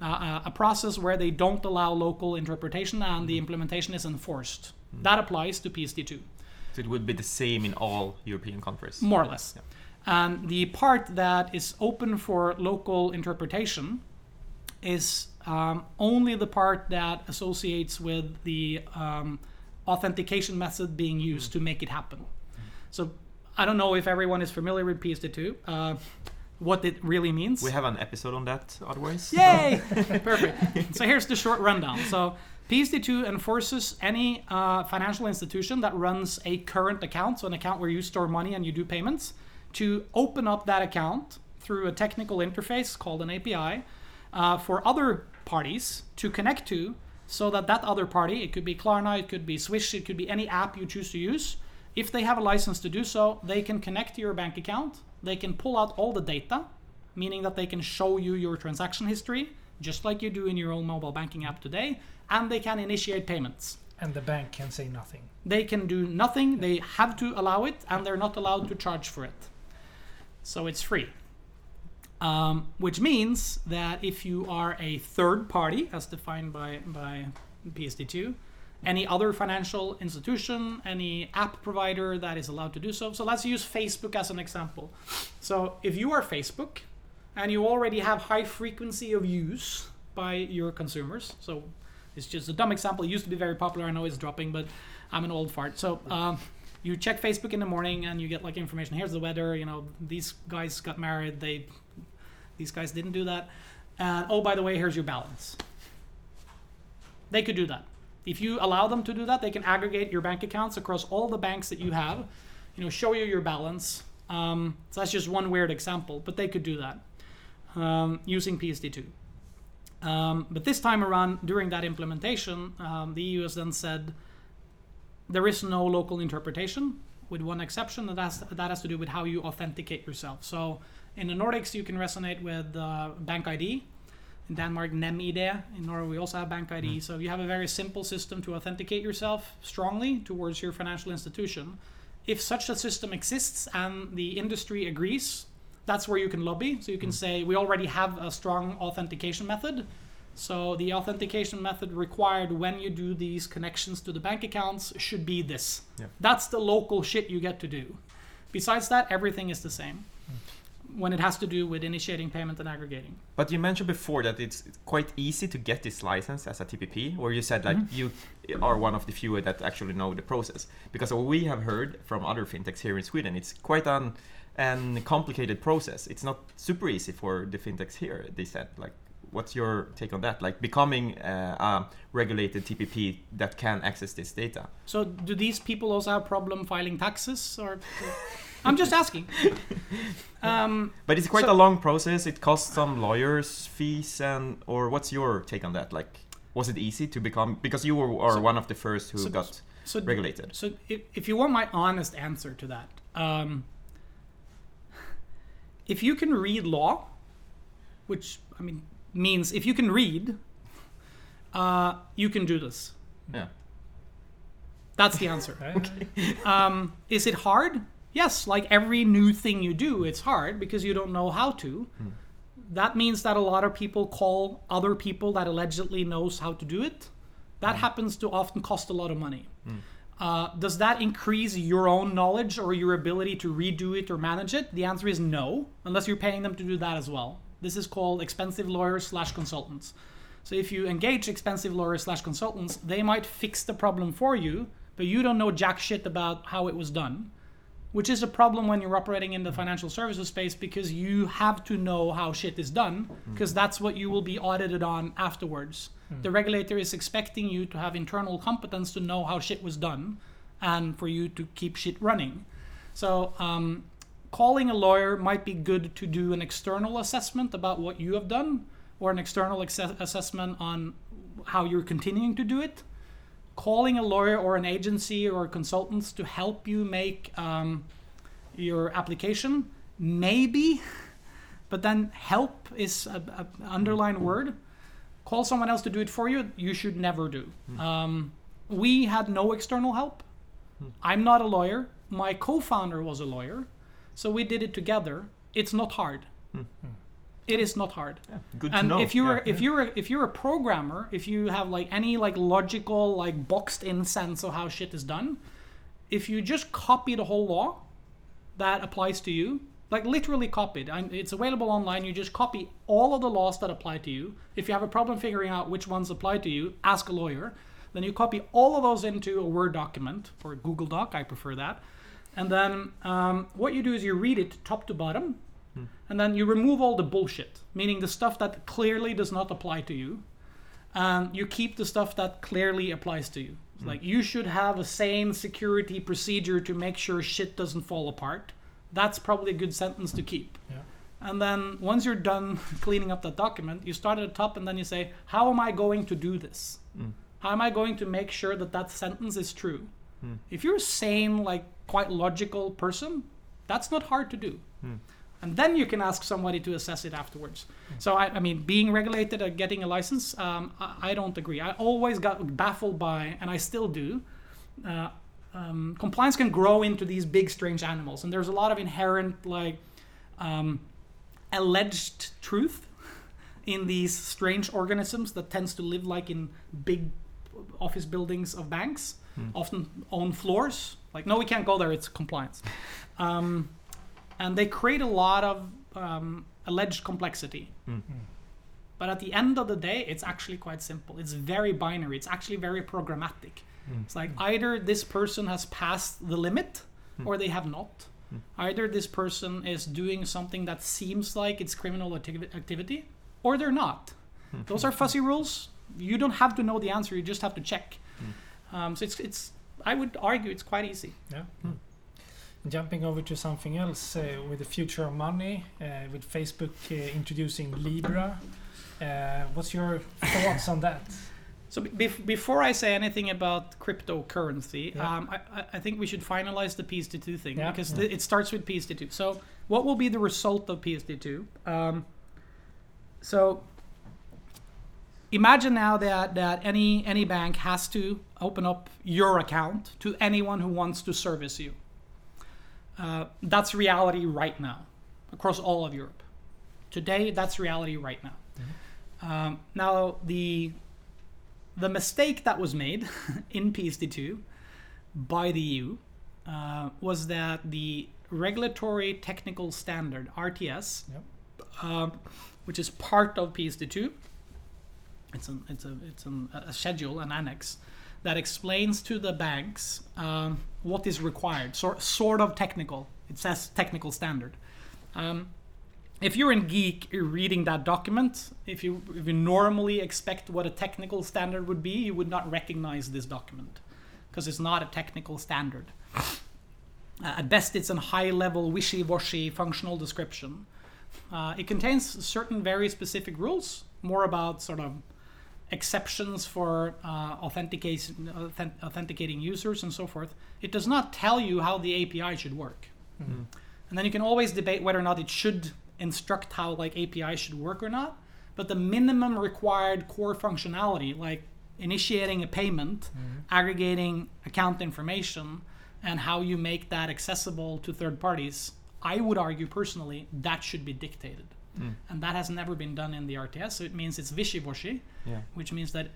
uh, uh, a process where they don't allow local interpretation and the implementation is enforced. That applies to PSD2 So it would be the same in all European countries. more or less. And the part that is open for local interpretation is um, only the part that associates with the um, authentication method being used to make it happen. So I don't know if everyone is familiar with PSD2, uh, what it really means. We have an episode on that otherwise. Yay! <laughs> Perfect. So here's the short rundown. So PSD2 enforces any uh, financial institution that runs a current account, so an account where you store money and you do payments, to open up that account through a technical interface called an API uh, for other parties to connect to, so that that other party, it could be Klarna, it could be Swish, it could be any app you choose to use, if they have a license to do so, they can connect to your bank account, they can pull out all the data, meaning that they can show you your transaction history, just like you do in your own mobile banking app today, and they can initiate payments. And the bank can say nothing. They can do nothing, they have to allow it, and they're not allowed to charge for it. So it's free. Um, which means that if you are a third party, as defined by, by PSD2, any other financial institution, any app provider that is allowed to do so. So let's use Facebook as an example. So if you are Facebook and you already have high frequency of use by your consumers, so it's just a dumb example. It used to be very popular. I know it's dropping, but I'm an old fart. So um, you check Facebook in the morning and you get like information. Here's the weather. You know, these guys got married. They, these guys didn't do that. And oh, by the way, here's your balance. They could do that. If you allow them to do that, they can aggregate your bank accounts across all the banks that you have. You know, show you your balance. Um, so that's just one weird example, but they could do that um, using PSD2. Um, but this time around, during that implementation, um, the EU has then said there is no local interpretation, with one exception, and that's, that has to do with how you authenticate yourself. So in the Nordics, you can resonate with uh, Bank ID. In Denmark, NemID. In Norway, we also have Bank ID. Mm. So you have a very simple system to authenticate yourself strongly towards your financial institution. If such a system exists and the industry agrees, that's where you can lobby. So you can mm. say, we already have a strong authentication method. So the authentication method required when you do these connections to the bank accounts should be this. Yeah. That's the local shit you get to do. Besides that, everything is the same mm. When it has to do with initiating payment and aggregating. But you mentioned before that it's quite easy to get this license as a TPP, where you said like you are one of the few that actually know the process. Because what we have heard from other fintechs here in Sweden, it's quite an an complicated process. It's not super easy for the fintechs here. They said like. What's your take on that? Like becoming uh, a regulated TPP that can access this data? So do these people also have problem filing taxes or <laughs> I'm just asking. <laughs> Um, But it's quite So- a long process. It costs some lawyers' fees, and or what's your take on that? Like, was it easy to become? Because you were are So- one of the first who so- got so regulated. So if, if you want my honest answer to that, um, if you can read law, which I mean means if you can read, uh, you can do this. Yeah. That's the answer. <laughs> Uh, Um, is it hard? Yes, like every new thing you do, it's hard because you don't know how to. Hmm. That means that a lot of people call other people that allegedly knows how to do it. That hmm. happens to often cost a lot of money. Hmm. Uh, does that increase your own knowledge or your ability to redo it or manage it? The answer is no, unless you're paying them to do that as well. This is called expensive lawyers slash consultants. So if you engage expensive lawyers slash consultants, they might fix the problem for you, but you don't know jack shit about how it was done. Which is a problem when you're operating in the financial services space because you have to know how shit is done because that's what you will be audited on afterwards. The regulator is expecting you to have internal competence to know how shit was done and for you to keep shit running. So, um, calling a lawyer might be good to do an external assessment about what you have done or an external assessment on how you're continuing to do it. Calling a lawyer or an agency or consultants to help you make um, your application, maybe, but then help is a, a underlined word. Call someone else to do it for you. You should never do. Um, we had no external help. I'm not a lawyer. My co-founder was a lawyer, so we did it together. It's not hard. It is not hard. Yeah, good and to know. if you're Yeah. if you're a, if you're a programmer, if you have like any like logical like boxed in sense of how shit is done, if you just copy the whole law that applies to you, like literally copied, and it's available online. You just copy all of the laws that apply to you. If you have a problem figuring out which ones apply to you, ask a lawyer. Then you copy all of those into a Word document or a Google Doc. I prefer that. And then um, what you do is you read it top to bottom, and then you remove all the bullshit, meaning the stuff that clearly does not apply to you, and you keep the stuff that clearly applies to you. It's Like you should have a sane security procedure to make sure shit doesn't fall apart. That's probably a good sentence to keep. Yeah. And then once you're done <laughs> cleaning up that document, you start at the top and then you say, How am I going to do this? Hmm. How am I going to make sure that that sentence is true? Hmm. If you're a sane, like quite logical person, that's not hard to do. And then you can ask somebody to assess it afterwards. So, I, I mean, being regulated or getting a license, um, I, I don't agree. I always got baffled by, and I still do, uh, um, compliance can grow into these big, strange animals. And there's a lot of inherent, like, um, alleged truth in these strange organisms that tends to live like in big office buildings of banks, often on floors. Like, no, we can't go there. It's compliance, um, and they create a lot of um, alleged complexity. Hmm. But at the end of the day, it's actually quite simple. It's very binary. It's actually very programmatic. Hmm. It's like either this person has passed the limit hmm. or they have not. Either this person is doing something that seems like it's criminal activ- activity or they're not. Those are fuzzy rules. You don't have to know the answer, you just have to check. Um, so it's, it's, I would argue it's quite easy. Yeah. Jumping over to something else uh, with the future of money, uh, with Facebook uh, introducing Libra. Uh, what's your thoughts on that? So be- before I say anything about cryptocurrency, Yeah. um, I, I- think we should finalize the PSD2 thing Yeah. because th- it starts with PSD2. So what will be the result of PSD2? Um, so imagine now that, that any any bank has to open up your account to anyone who wants to service you. Uh, that's reality right now across all of Europe. Today, that's reality right now. Um, now the the mistake that was made <laughs> in PSD2 by the EU uh, was that the regulatory technical standard RTS, Yep. um, which is part of PSD2, it's an it's a it's an, a schedule, an annex that explains to the banks um, what is required, sort sort of technical. It says technical standard. Um, if you're in geek you're reading that document if you if you normally expect what a technical standard would be you would not recognize this document because it's not a technical standard uh, at best it's a high level wishy-washy functional description uh, it contains certain very specific rules more about sort of exceptions for uh, authentication, authen- authenticating users and so forth it does not tell you how the api should work and then you can always debate whether or not it should instruct how like API should work or not. But the minimum required core functionality, like initiating a payment, aggregating account information, and how you make that accessible to third parties, I would argue personally that should be dictated. And that has never been done in the RTS. So it means it's wishy-washy, Yeah. which means that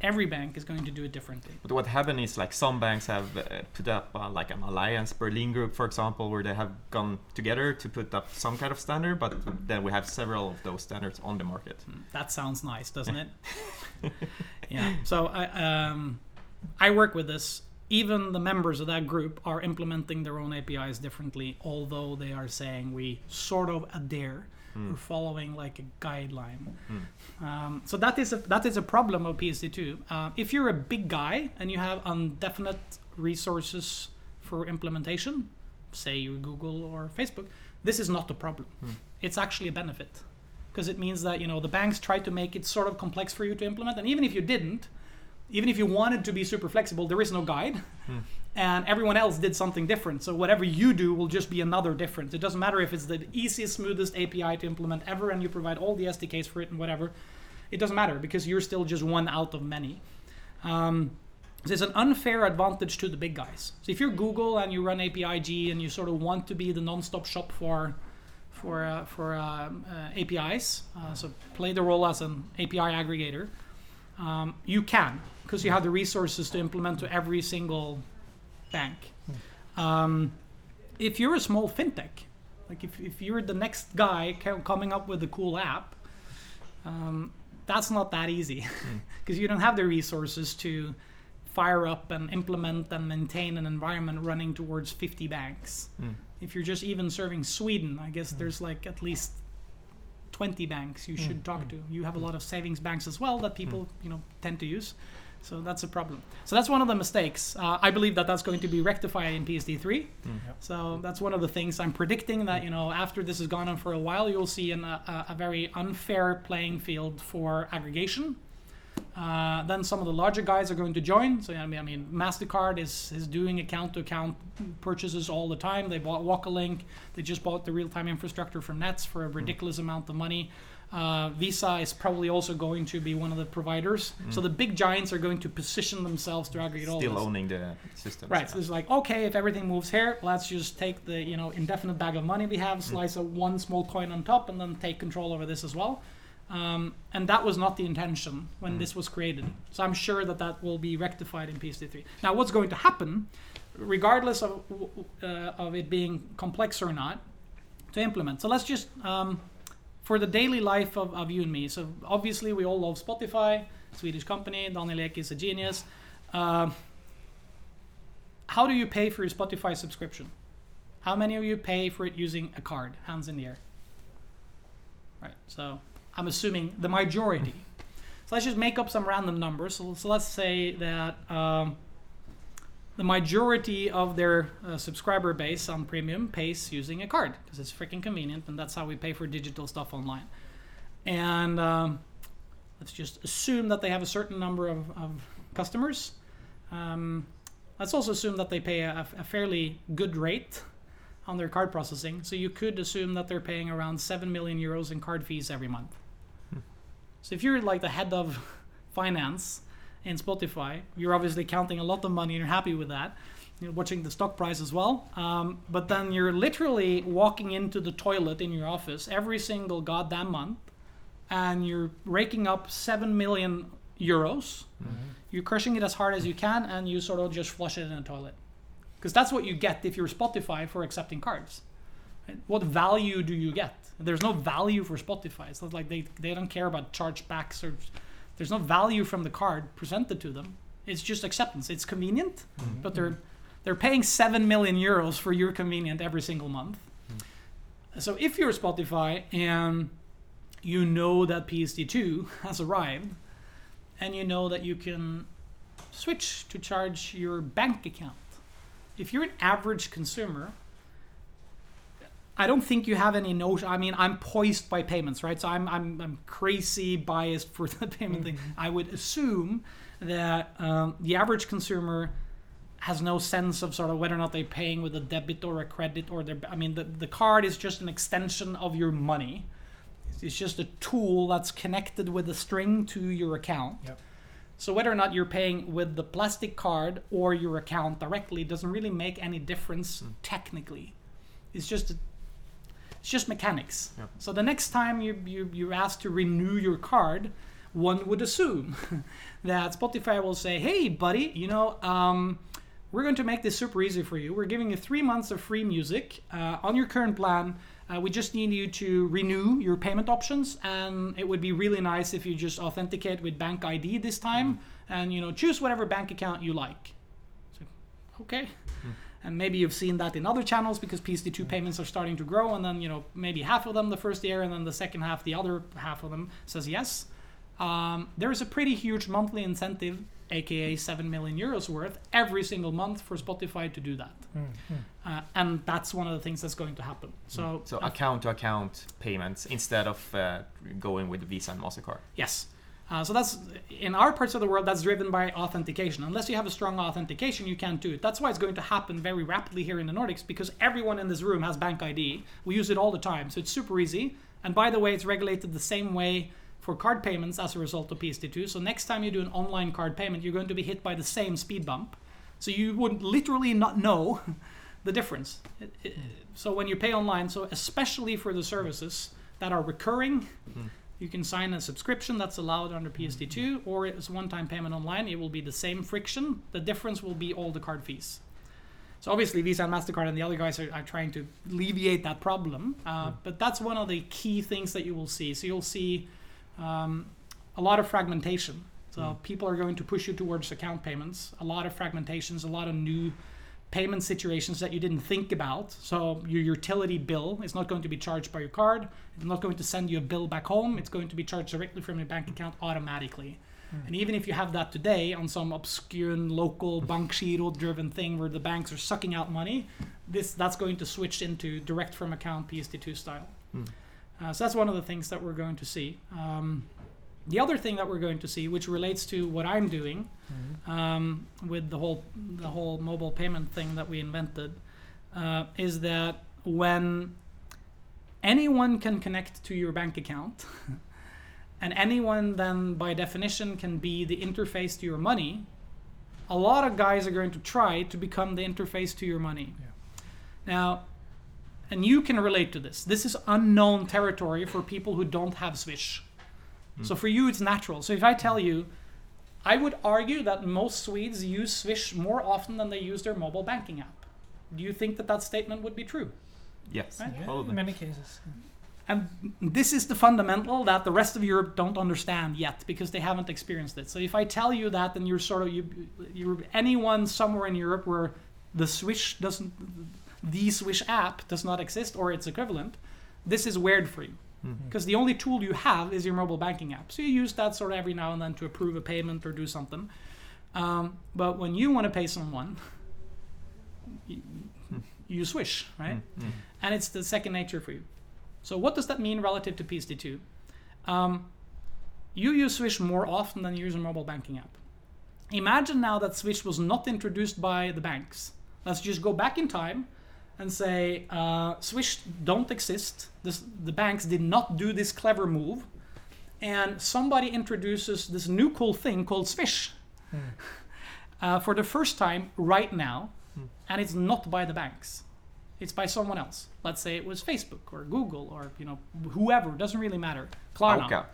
every bank is going to do it differently. But what happened is like some banks have uh, put up uh, like an alliance, Berlin Group, for example, where they have gone together to put up some kind of standard. But then we have several of those standards on the market. That sounds nice, doesn't it? <laughs> <laughs> yeah. So I um, I work with this. even the members of that group are implementing their own APIs differently, although they are saying we sort of adhere. We're following like a guideline. Um, so that is a that is a problem of PSD2. Uh, if you're a big guy and you have indefinite resources for implementation, say you Google or Facebook, this is not a problem. It's actually a benefit because it means that you know the banks try to make it sort of complex for you to implement, and even if you didn't, even if you wanted to be super flexible, there is no guide, and everyone else did something different. So whatever you do will just be another difference. It doesn't matter if it's the easiest, smoothest API to implement ever, and you provide all the SDKs for it and whatever. It doesn't matter because you're still just one out of many. Um, so it's an unfair advantage to the big guys. So if you're Google and you run Apigee and you sort of want to be the non-stop shop for for uh, for um, uh, APIs, uh, so play the role as an API aggregator, um, you can because you have the resources to implement to every single bank. Um, if you're a small fintech, like if, if you're the next guy coming up with a cool app, um, that's not that easy hmm. <laughs> because you don't have the resources to fire up and implement and maintain an environment running towards 50 banks. Hmm. If you're just even serving Sweden, I guess hmm. there's like at least 20 banks you should talk to. You have a lot of savings banks as well that people, you know, tend to use. So that's a problem. So that's one of the mistakes. Uh, I believe that that's going to be rectified in PSD3. So that's one of the things I'm predicting that you know after this has gone on for a while, you'll see an, a, a very unfair playing field for aggregation. Uh, then some of the larger guys are going to join. So I mean, I mean, Mastercard is is doing account-to-account purchases all the time. They bought Vocalink. They just bought the real-time infrastructure from Nets for a ridiculous amount of money. Uh, Visa is probably also going to be one of the providers. So the big giants are going to position themselves to aggregate all Still owning the system. Right. So it's like, okay, if everything moves here, let's just take the you know indefinite bag of money we have, slice a one small coin on top, and then take control over this as well. Um, and that was not the intention when this was created. So I'm sure that that will be rectified in PSD3. Now, what's going to happen, regardless of uh, of it being complex or not, to implement? So let's just um, for the daily life of, of you and me. So obviously we all love Spotify, Swedish company. Daniel Ek is a genius. Um how do you pay for your Spotify subscription? How many of you pay for it using a card? Hands in the air. Right. So I'm assuming the majority. So let's just make up some random numbers. So, so let's say that um, the majority of their uh, subscriber base on premium pays using a card because it's freaking convenient, and that's how we pay for digital stuff online. And um, let's just assume that they have a certain number of, of customers. Um, let's also assume that they pay a, a fairly good rate on their card processing. So you could assume that they're paying around 7 million euros in card fees every month. So if you're like the head of <laughs> finance in Spotify, you're obviously counting a lot of money and you're happy with that. You're watching the stock price as well. Um, but then you're literally walking into the toilet in your office every single goddamn month and you're raking up 7 million euros. You're crushing it as hard as you can and you sort of just flush it in the toilet. Because that's what you get if you're Spotify for accepting cards. Right? What value do you get? There's no value for Spotify. It's not like they, they don't care about chargebacks or there's no value from the card presented to them. It's just acceptance. It's convenient, mm-hmm. but they're they're paying seven million euros for your convenient every single month. Mm-hmm. So if you're Spotify and you know that PSD2 <laughs> has arrived, and you know that you can switch to charge your bank account. If you're an average consumer, I don't think you have any notion. I mean, I'm poised by payments, right? So I'm I'm, I'm crazy biased for <laughs> the payment thing. I would assume that um, the average consumer has no sense of sort of whether or not they're paying with a debit or a credit or their. I mean, the the card is just an extension of your money. It's just a tool that's connected with a string to your account. Yep. So whether or not you're paying with the plastic card or your account directly doesn't really make any difference technically. It's just it's just mechanics. Yeah. So the next time you, you you're asked to renew your card, one would assume <laughs> that Spotify will say, "Hey, buddy, you know, um, we're going to make this super easy for you. We're giving you three months of free music uh, on your current plan. Uh, we just need you to renew your payment options, and it would be really nice if you just authenticate with Bank ID this time, and you know, choose whatever bank account you like. So okay. And maybe you've seen that in other channels because PSD2 payments are starting to grow, and then you know maybe half of them the first year, and then the second half, the other half of them says yes. Um, there is a pretty huge monthly incentive, aka seven million euros worth, every single month for Spotify to do that, uh, and that's one of the things that's going to happen. So, So uh, account to account payments instead of uh, going with Visa and Mastercard. Yes. Uh, so that's in our parts of the world that's driven by authentication. Unless you have a strong authentication, you can't do it. That's why it's going to happen very rapidly here in the Nordics because everyone in this room has bank ID. We use it all the time, so it's super easy. And by the way, it's regulated the same way for card payments as a result of PSD2. So next time you do an online card payment, you're going to be hit by the same speed bump. So you would literally not know <laughs> the difference. So when you pay online, so especially for the services that are recurring, you can sign a subscription that's allowed under PSD2, or it's one-time payment online. It will be the same friction. The difference will be all the card fees. So obviously, Visa and Mastercard and the other guys are, are trying to alleviate that problem. Uh, But that's one of the key things that you will see. So you'll see um, a lot of fragmentation. So people are going to push you towards account payments. A lot of fragmentations, a lot of new payment situations that you didn't think about. So your utility bill is not going to be charged by your card. It's not going to send you a bill back home. It's going to be charged directly from your bank account automatically. And even if you have that today on some obscure local Bankgiro driven thing where the banks are sucking out money, this that's going to switch into direct from account PSD2 style. Uh, so that's one of the things that we're going to see. Um, the other thing that we're going to see, which relates to what I'm doing um, with the whole the whole mobile payment thing that we invented, uh, is that when anyone can connect to your bank account, <laughs> and anyone then by definition can be the interface to your money, a lot of guys are going to try to become the interface to your money. Now, and you can relate to this. This is unknown territory for people who don't have Swish. So for you, it's natural. So if I tell you, I would argue that most Swedes use Swish more often than they use their mobile banking app. Do you think that that statement would be true? Yes, Right. Yeah, in many cases. And this is the fundamental that the rest of Europe don't understand yet because they haven't experienced it. So if I tell you that, then you're sort of you, you're anyone somewhere in Europe where the Swish doesn't, the Swish app does not exist or its equivalent. This is weird for you because the only tool you have is your mobile banking app. So you use that sort of every now and then to approve a payment or do something. Um, but when you want to pay someone, you, you Swish, right? Mm, and it's the second nature for you. So what does that mean relative to PSD2? Um, you use Swish more often than you use a mobile banking app. Imagine now that Swish was not introduced by the banks. Let's just go back in time and say uh, Swish don't exist. This, the banks did not do this clever move, and somebody introduces this new cool thing called Swish <laughs> uh, for the first time right now, and it's not by the banks it's by someone else. Let's say it was Facebook or Google or you know whoever. Doesn't really matter. Klarna Auka.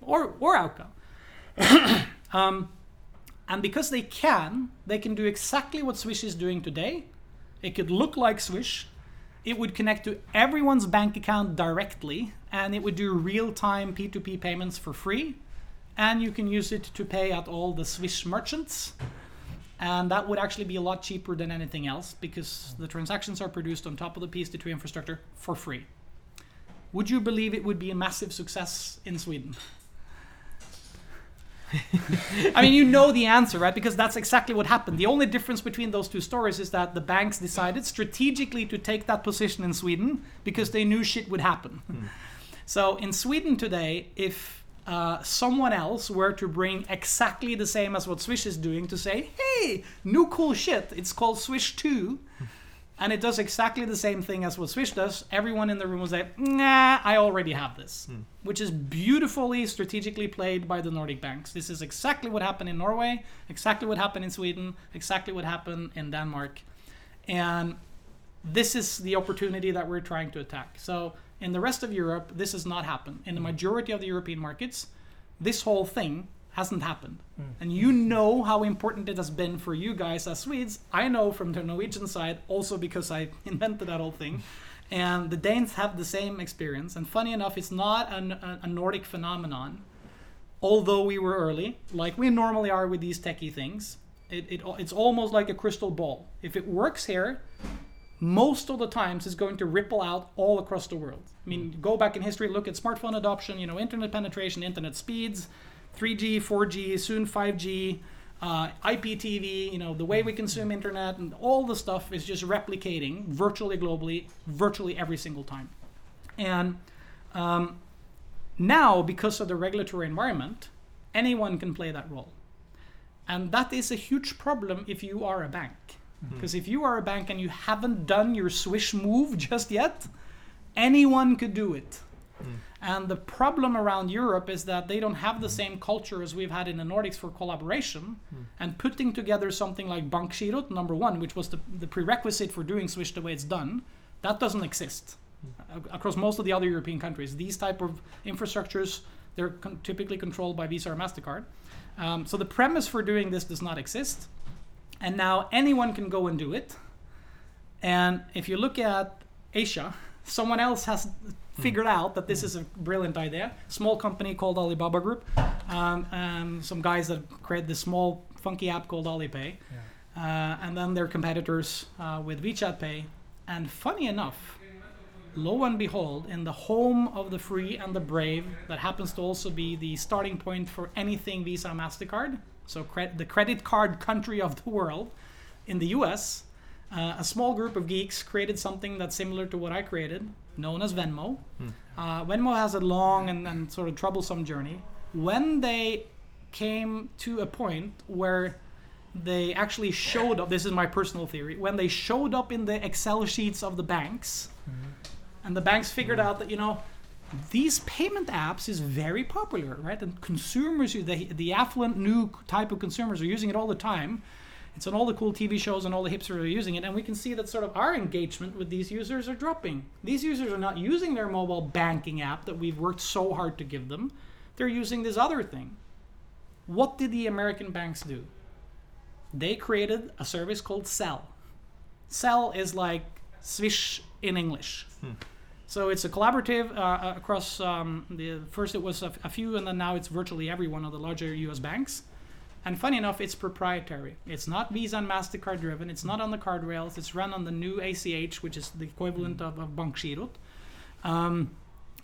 or or Auka. <coughs> um, and because they can, they can do exactly what Swish is doing today. It could look like Swish. It would connect to everyone's bank account directly, and it would do real-time P2P payments for free. And you can use it to pay at all the Swish merchants and that would actually be a lot cheaper than anything else because the transactions are produced on top of the PSD2 infrastructure for free. Would you believe it would be a massive success in Sweden? I mean, you know the answer, right? Because that's exactly what happened. The only difference between those two stories is that the banks decided strategically to take that position in Sweden because they knew shit would happen. So in Sweden today, if uh, someone else were to bring exactly the same as what Swish is doing to say, hey, new cool shit, it's called Swish 2, and it does exactly the same thing as what Swish does, everyone in the room will say, nah, I already have this. Hmm. Which is beautifully strategically played by the Nordic banks. This is exactly what happened in Norway, exactly what happened in Sweden, exactly what happened in Denmark. And this is the opportunity that we're trying to attack. So in the rest of Europe, this has not happened. In the hmm. majority of the European markets, this whole thing hasn't happened. Mm. And you know how important it has been for you guys as Swedes. I know from the Norwegian side, also because I <laughs> invented that whole thing. And the Danes have the same experience. And funny enough, it's not an, a, a Nordic phenomenon. Although we were early, like we normally are with these techie things, It, it, it's almost like a crystal ball. If it works here, most of the times it's going to ripple out all across the world. I mean, mm. go back in history, look at smartphone adoption, you know, internet penetration, internet speeds, 3G, 4G, soon 5G, uh, IPTV, you know, the way we consume internet, and all the stuff is just replicating virtually globally, virtually every single time. And um, now, because of the regulatory environment, anyone can play that role. And that is a huge problem if you are a bank. Because if you are a bank and you haven't done your swish move <laughs> just yet, anyone could do it. And the problem around Europe is that they don't have the same culture as we've had in the Nordics for collaboration. And putting together something like Bankgirot, number one, which was the, the prerequisite for doing Swish the way it's done, that doesn't exist A- across most of the other European countries. These type of infrastructures, they're con- typically controlled by Visa or MasterCard. Um, so the premise for doing this does not exist. And now anyone can go and do it. And if you look at Asia, someone else has figured out that this is a brilliant idea. Small company called Alibaba Group, um, and some guys that create this small funky app called Alipay, uh, and then their competitors uh, with WeChat Pay. And funny enough, lo and behold, in the home of the free and the brave, that happens to also be the starting point for anything Visa Mastercard. So cre- the credit card country of the world, in the U.S. Uh, a small group of geeks created something that's similar to what I created, known as Venmo. Hmm. Uh, Venmo has a long and, and sort of troublesome journey. When they came to a point where they actually showed up, this is my personal theory, when they showed up in the Excel sheets of the banks, hmm. and the banks figured hmm. out that, you know, these payment apps is very popular, right? And consumers, the, the affluent new type of consumers are using it all the time. It's on all the cool TV shows and all the hipsters are using it, and we can see that sort of our engagement with these users are dropping. These users are not using their mobile banking app that we've worked so hard to give them. They're using this other thing. What did the American banks do? They created a service called Zelle. Zelle is like Swish in English. So it's a collaborative uh, across um, the first it was a, a few and then now it's virtually every one of the larger U.S. banks. And funny enough, it's proprietary. It's not Visa and Mastercard driven. It's not on the card rails. It's run on the new ACH, which is the equivalent of, of Bankgirot. Um,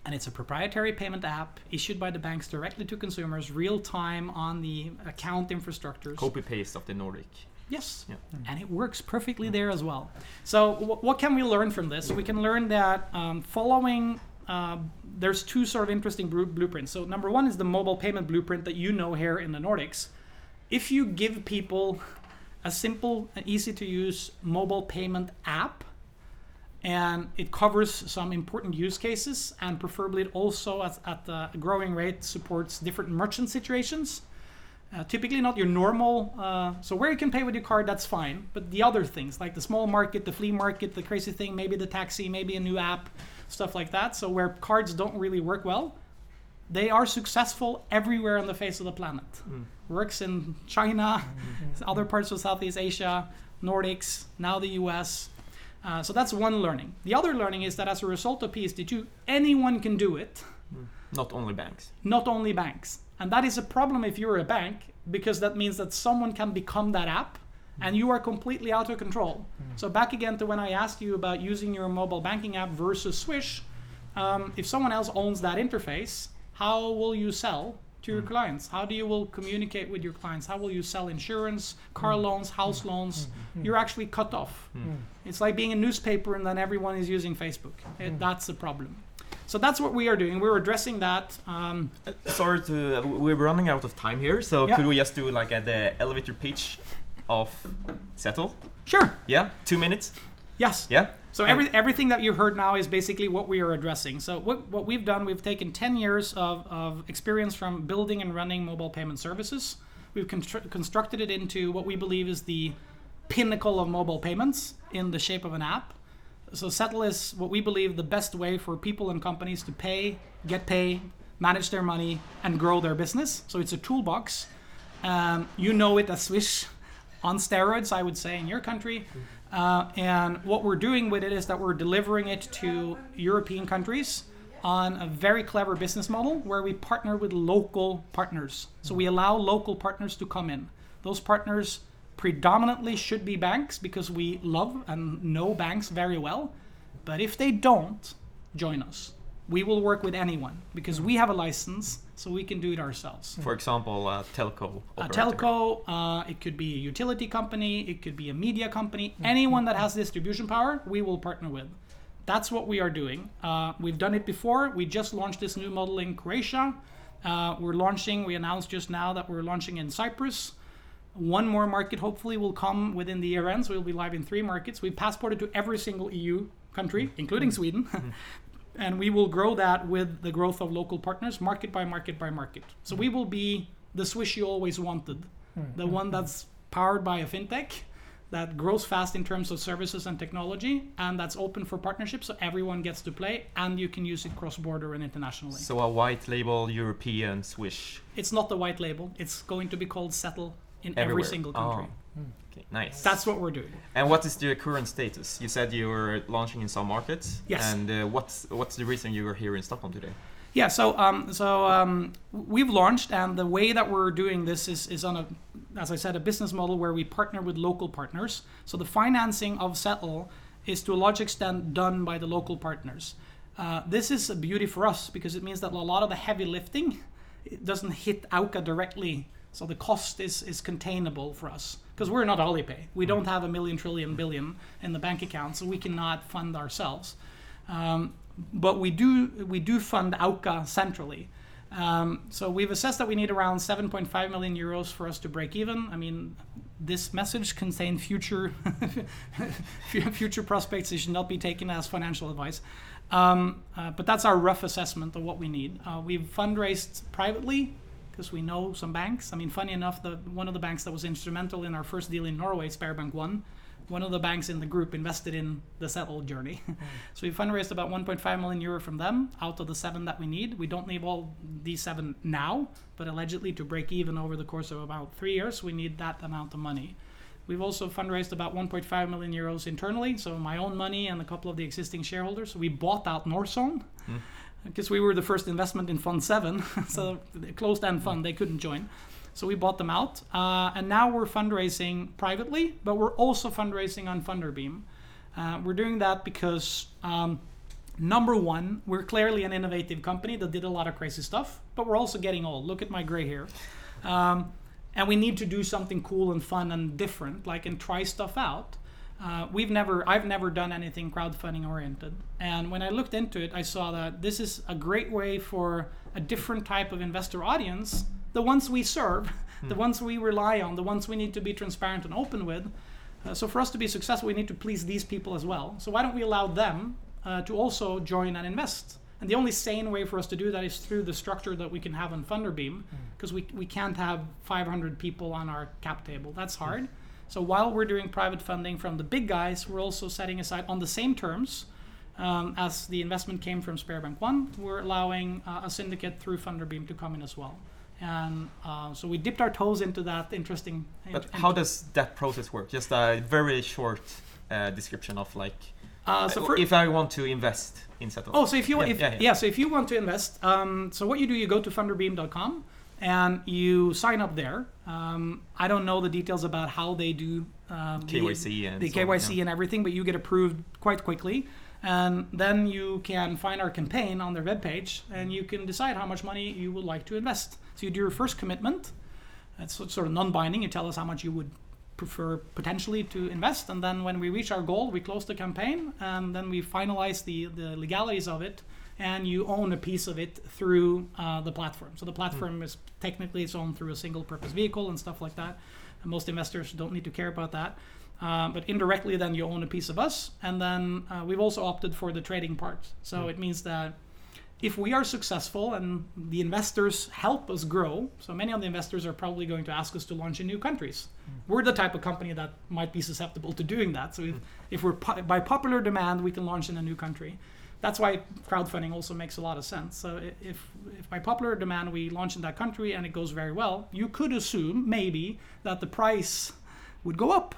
and it's a proprietary payment app issued by the banks directly to consumers, real time on the account infrastructures. Copy paste of the Nordic. Yes. Yeah. And it works perfectly there as well. So, wh- what can we learn from this? We can learn that um, following, uh, there's two sort of interesting blueprints. So, number one is the mobile payment blueprint that you know here in the Nordics. If you give people a simple and easy to use mobile payment app, and it covers some important use cases, and preferably it also at, at a growing rate supports different merchant situations. Uh, typically not your normal uh, so where you can pay with your card that's fine. But the other things like the small market the flea market the crazy thing maybe the taxi maybe a new app stuff like that. So where cards don't really work well they are successful everywhere on the face of the planet works in china <laughs> other parts of southeast asia nordics now the us uh, so that's one learning the other learning is that as a result of psd2 anyone can do it Not only banks. not only banks. And that is a problem if you're a bank because that means that someone can become that app and you are completely out of control. So, back again to when I asked you about using your mobile banking app versus Swish, um, if someone else owns that interface, how will you sell to your hmm. clients? How do you will communicate with your clients? How will you sell insurance, hmm. car hmm. loans, house loans? You're actually cut off. It's like being a newspaper and then everyone is using Facebook. It, that's the problem. So that's what we are doing. We're addressing that. Um, uh, Sorry to, uh, we're running out of time here, so Yeah. could we just do like a, the elevator pitch of Settle? sure. Yeah, two minutes. Yes. Yeah. So every, everything that you heard now is basically what we are addressing. So what, what we've done, we've taken 10 years of, of experience from building and running mobile payment services. We've constru- constructed it into what we believe is the pinnacle of mobile payments in the shape of an app. So Settle is what we believe the best way for people and companies to pay, get pay, manage their money, and grow their business. So it's a toolbox. Um, you know it as Swish on steroids, I would say, in your country. Uh, and what we're doing with it is that we're delivering it to European countries on a very clever business model where we partner with local partners. So we allow local partners to come in. Those partners predominantly should be banks because we love and know banks very well. But if they don't join us, we will work with anyone because we have a license, so we can do it ourselves. For example, a telco. A telco, uh, it could be a utility company, it could be a media company, anyone that has distribution power, we will partner with. That's what we are doing. Uh, we've done it before. We just launched this new model in Croatia. Uh, we're launching, we announced just now that we're launching in Cyprus. One more market hopefully will come within the year end, so we'll be live in three markets. We've passported to every single EU country, including Sweden. <laughs> and we will grow that with the growth of local partners, market by market by market. So we will be the Swish you always wanted, hmm. the one that's powered by a fintech that grows fast in terms of services and technology, and that's open for partnership, so everyone gets to play, and you can use it cross-border and internationally. So a white label European Swish it's not the white label; it's going to be called Settle in every single country. Oh. Okay, nice. That's what we're doing. And what is the current status? You said you were launching in some markets. Yes. And uh, what's what's the reason you were here in Stockholm today? Yeah, so um, so um, we've launched, and the way that we're doing this is, is on a, as I said, a business model where we partner with local partners. So the financing of Settle is to a large extent done by the local partners. Uh, this is a beauty for us because it means that a lot of the heavy lifting it doesn't hit Auka directly, so the cost is is containable for us because we're not Alipay. We don't have a million trillion billion in the bank account, so we cannot fund ourselves. Um, but we do we do fund Auka centrally. Um, so we've assessed that we need around 7.5 million euros for us to break even. I mean, this message contains future <laughs> future prospects. It should not be taken as financial advice. Um, uh, but that's our rough assessment of what we need. Uh, we've fundraised privately because we know some banks. I mean, funny enough, the one of the banks that was instrumental in our first deal in Norway, Sparebank One, one of the banks in the group invested in the Settle journey. <laughs> Hmm. so we fundraised about 1.5 million euro from them out of the seven that we need. We don't need all these seven now, but allegedly to break even over the course of about three years, we need that amount of money. We've also fundraised about 1.5 million euros internally, so my own money and a couple of the existing shareholders. We bought out Northzone hmm. Because we were the first investment in Fund 7, <laughs> so the closed end fund, they couldn't join. So we bought them out, uh, and now we're fundraising privately, but we're also fundraising on Funderbeam. Uh, we're doing that because um, number one, we're clearly an innovative company that did a lot of crazy stuff, but we're also getting old. Look at my gray hair. Um, and we need to do something cool and fun and different, like and try stuff out. Uh, we've never, I've never done anything crowdfunding oriented, and when I looked into it, I saw that this is a great way for a different type of investor audience, the ones we serve, <laughs> the ones we rely on, the ones we need to be transparent and open with. Uh, so for us to be successful, we need to please these people as well. So why don't we allow them uh, to also join and invest? And the only sane way for us to do that is through the structure that we can have on Funderbeam, because we, we can't have 500 people on our cap table. That's hard. So while we're doing private funding from the big guys, we're also setting aside on the same terms um, as the investment came from Sparebank One. We're allowing uh, a syndicate through Funderbeam to come in as well. And uh, so we dipped our toes into that interesting. But int- how does that process work? Just a very short uh, description of like, uh, so for, if I want to invest in Settle. Oh, so if you Yeah, if, yeah, yeah, yeah. so if you want to invest, um, so what you do, you go to funderbeam.com and you sign up there. Um, I don't know the details about how they do um, the- KYC and the so on, KYC yeah. and everything, but you get approved quite quickly. And then you can find our campaign on their webpage and you can decide how much money you would like to invest. So you do your first commitment. That's sort of non binding. You tell us how much you would prefer potentially to invest. And then when we reach our goal, we close the campaign and then we finalize the, the legalities of it. And you own a piece of it through uh, the platform. So the platform is technically it's owned through a single purpose vehicle and stuff like that. And most investors don't need to care about that. Uh, but indirectly, then you own a piece of us. And then uh, we've also opted for the trading part. So it means that if we are successful and the investors help us grow, so many of the investors are probably going to ask us to launch in new countries. We're the type of company that might be susceptible to doing that. So if, if we're po- by popular demand, we can launch in a new country. That's why crowdfunding also makes a lot of sense. So if, if by popular demand we launch in that country and it goes very well, you could assume maybe that the price would go up.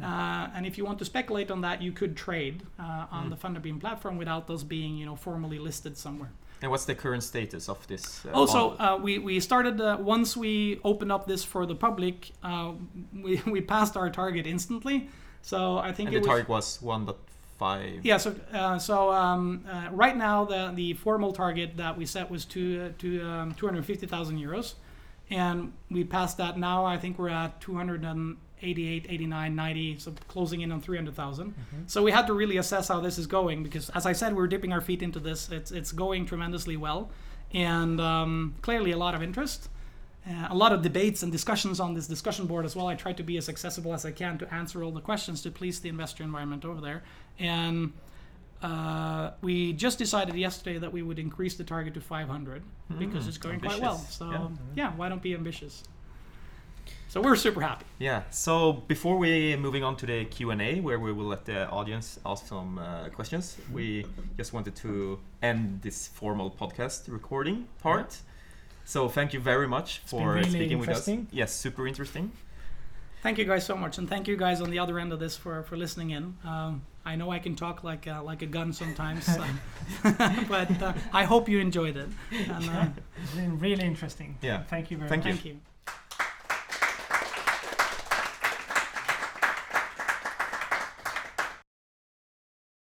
Uh, and if you want to speculate on that, you could trade uh, on the Funderbeam platform without those being, you know, formally listed somewhere. And what's the current status of this? Uh, Also, uh, we, we started, uh, once we opened up this for the public, uh, <laughs> we, we passed our target instantly. So I think and it the was. target was 1.5. Yeah, so uh, so um, uh, right now the the formal target that we set was to uh, to um, 250,000 euros, and we passed that. Now I think we're at 288, 89, 90, so closing in on 300,000. So we had to really assess how this is going because, as I said, we're dipping our feet into this. It's it's going tremendously well, and um, clearly a lot of interest. Uh, a lot of debates and discussions on this discussion board as well. I try to be as accessible as I can to answer all the questions to please the investor environment over there. And uh, we just decided yesterday that we would increase the target to 500 because Mm, it's going quite well. So Yeah. yeah. why don't be ambitious? So we're super happy. Yeah. So before we moving on to the Q and A, where we will let the audience ask some uh, questions, we just wanted to end this formal podcast recording part. So thank you very much for really speaking with us. Yes, super interesting. Thank you guys so much, and thank you guys on the other end of this for, for listening in. Um, I know I can talk like a, like a gun sometimes, <laughs> but uh, I hope you enjoyed it. And, uh, It's been really interesting. Yeah. Thank you very Thank much. thank you.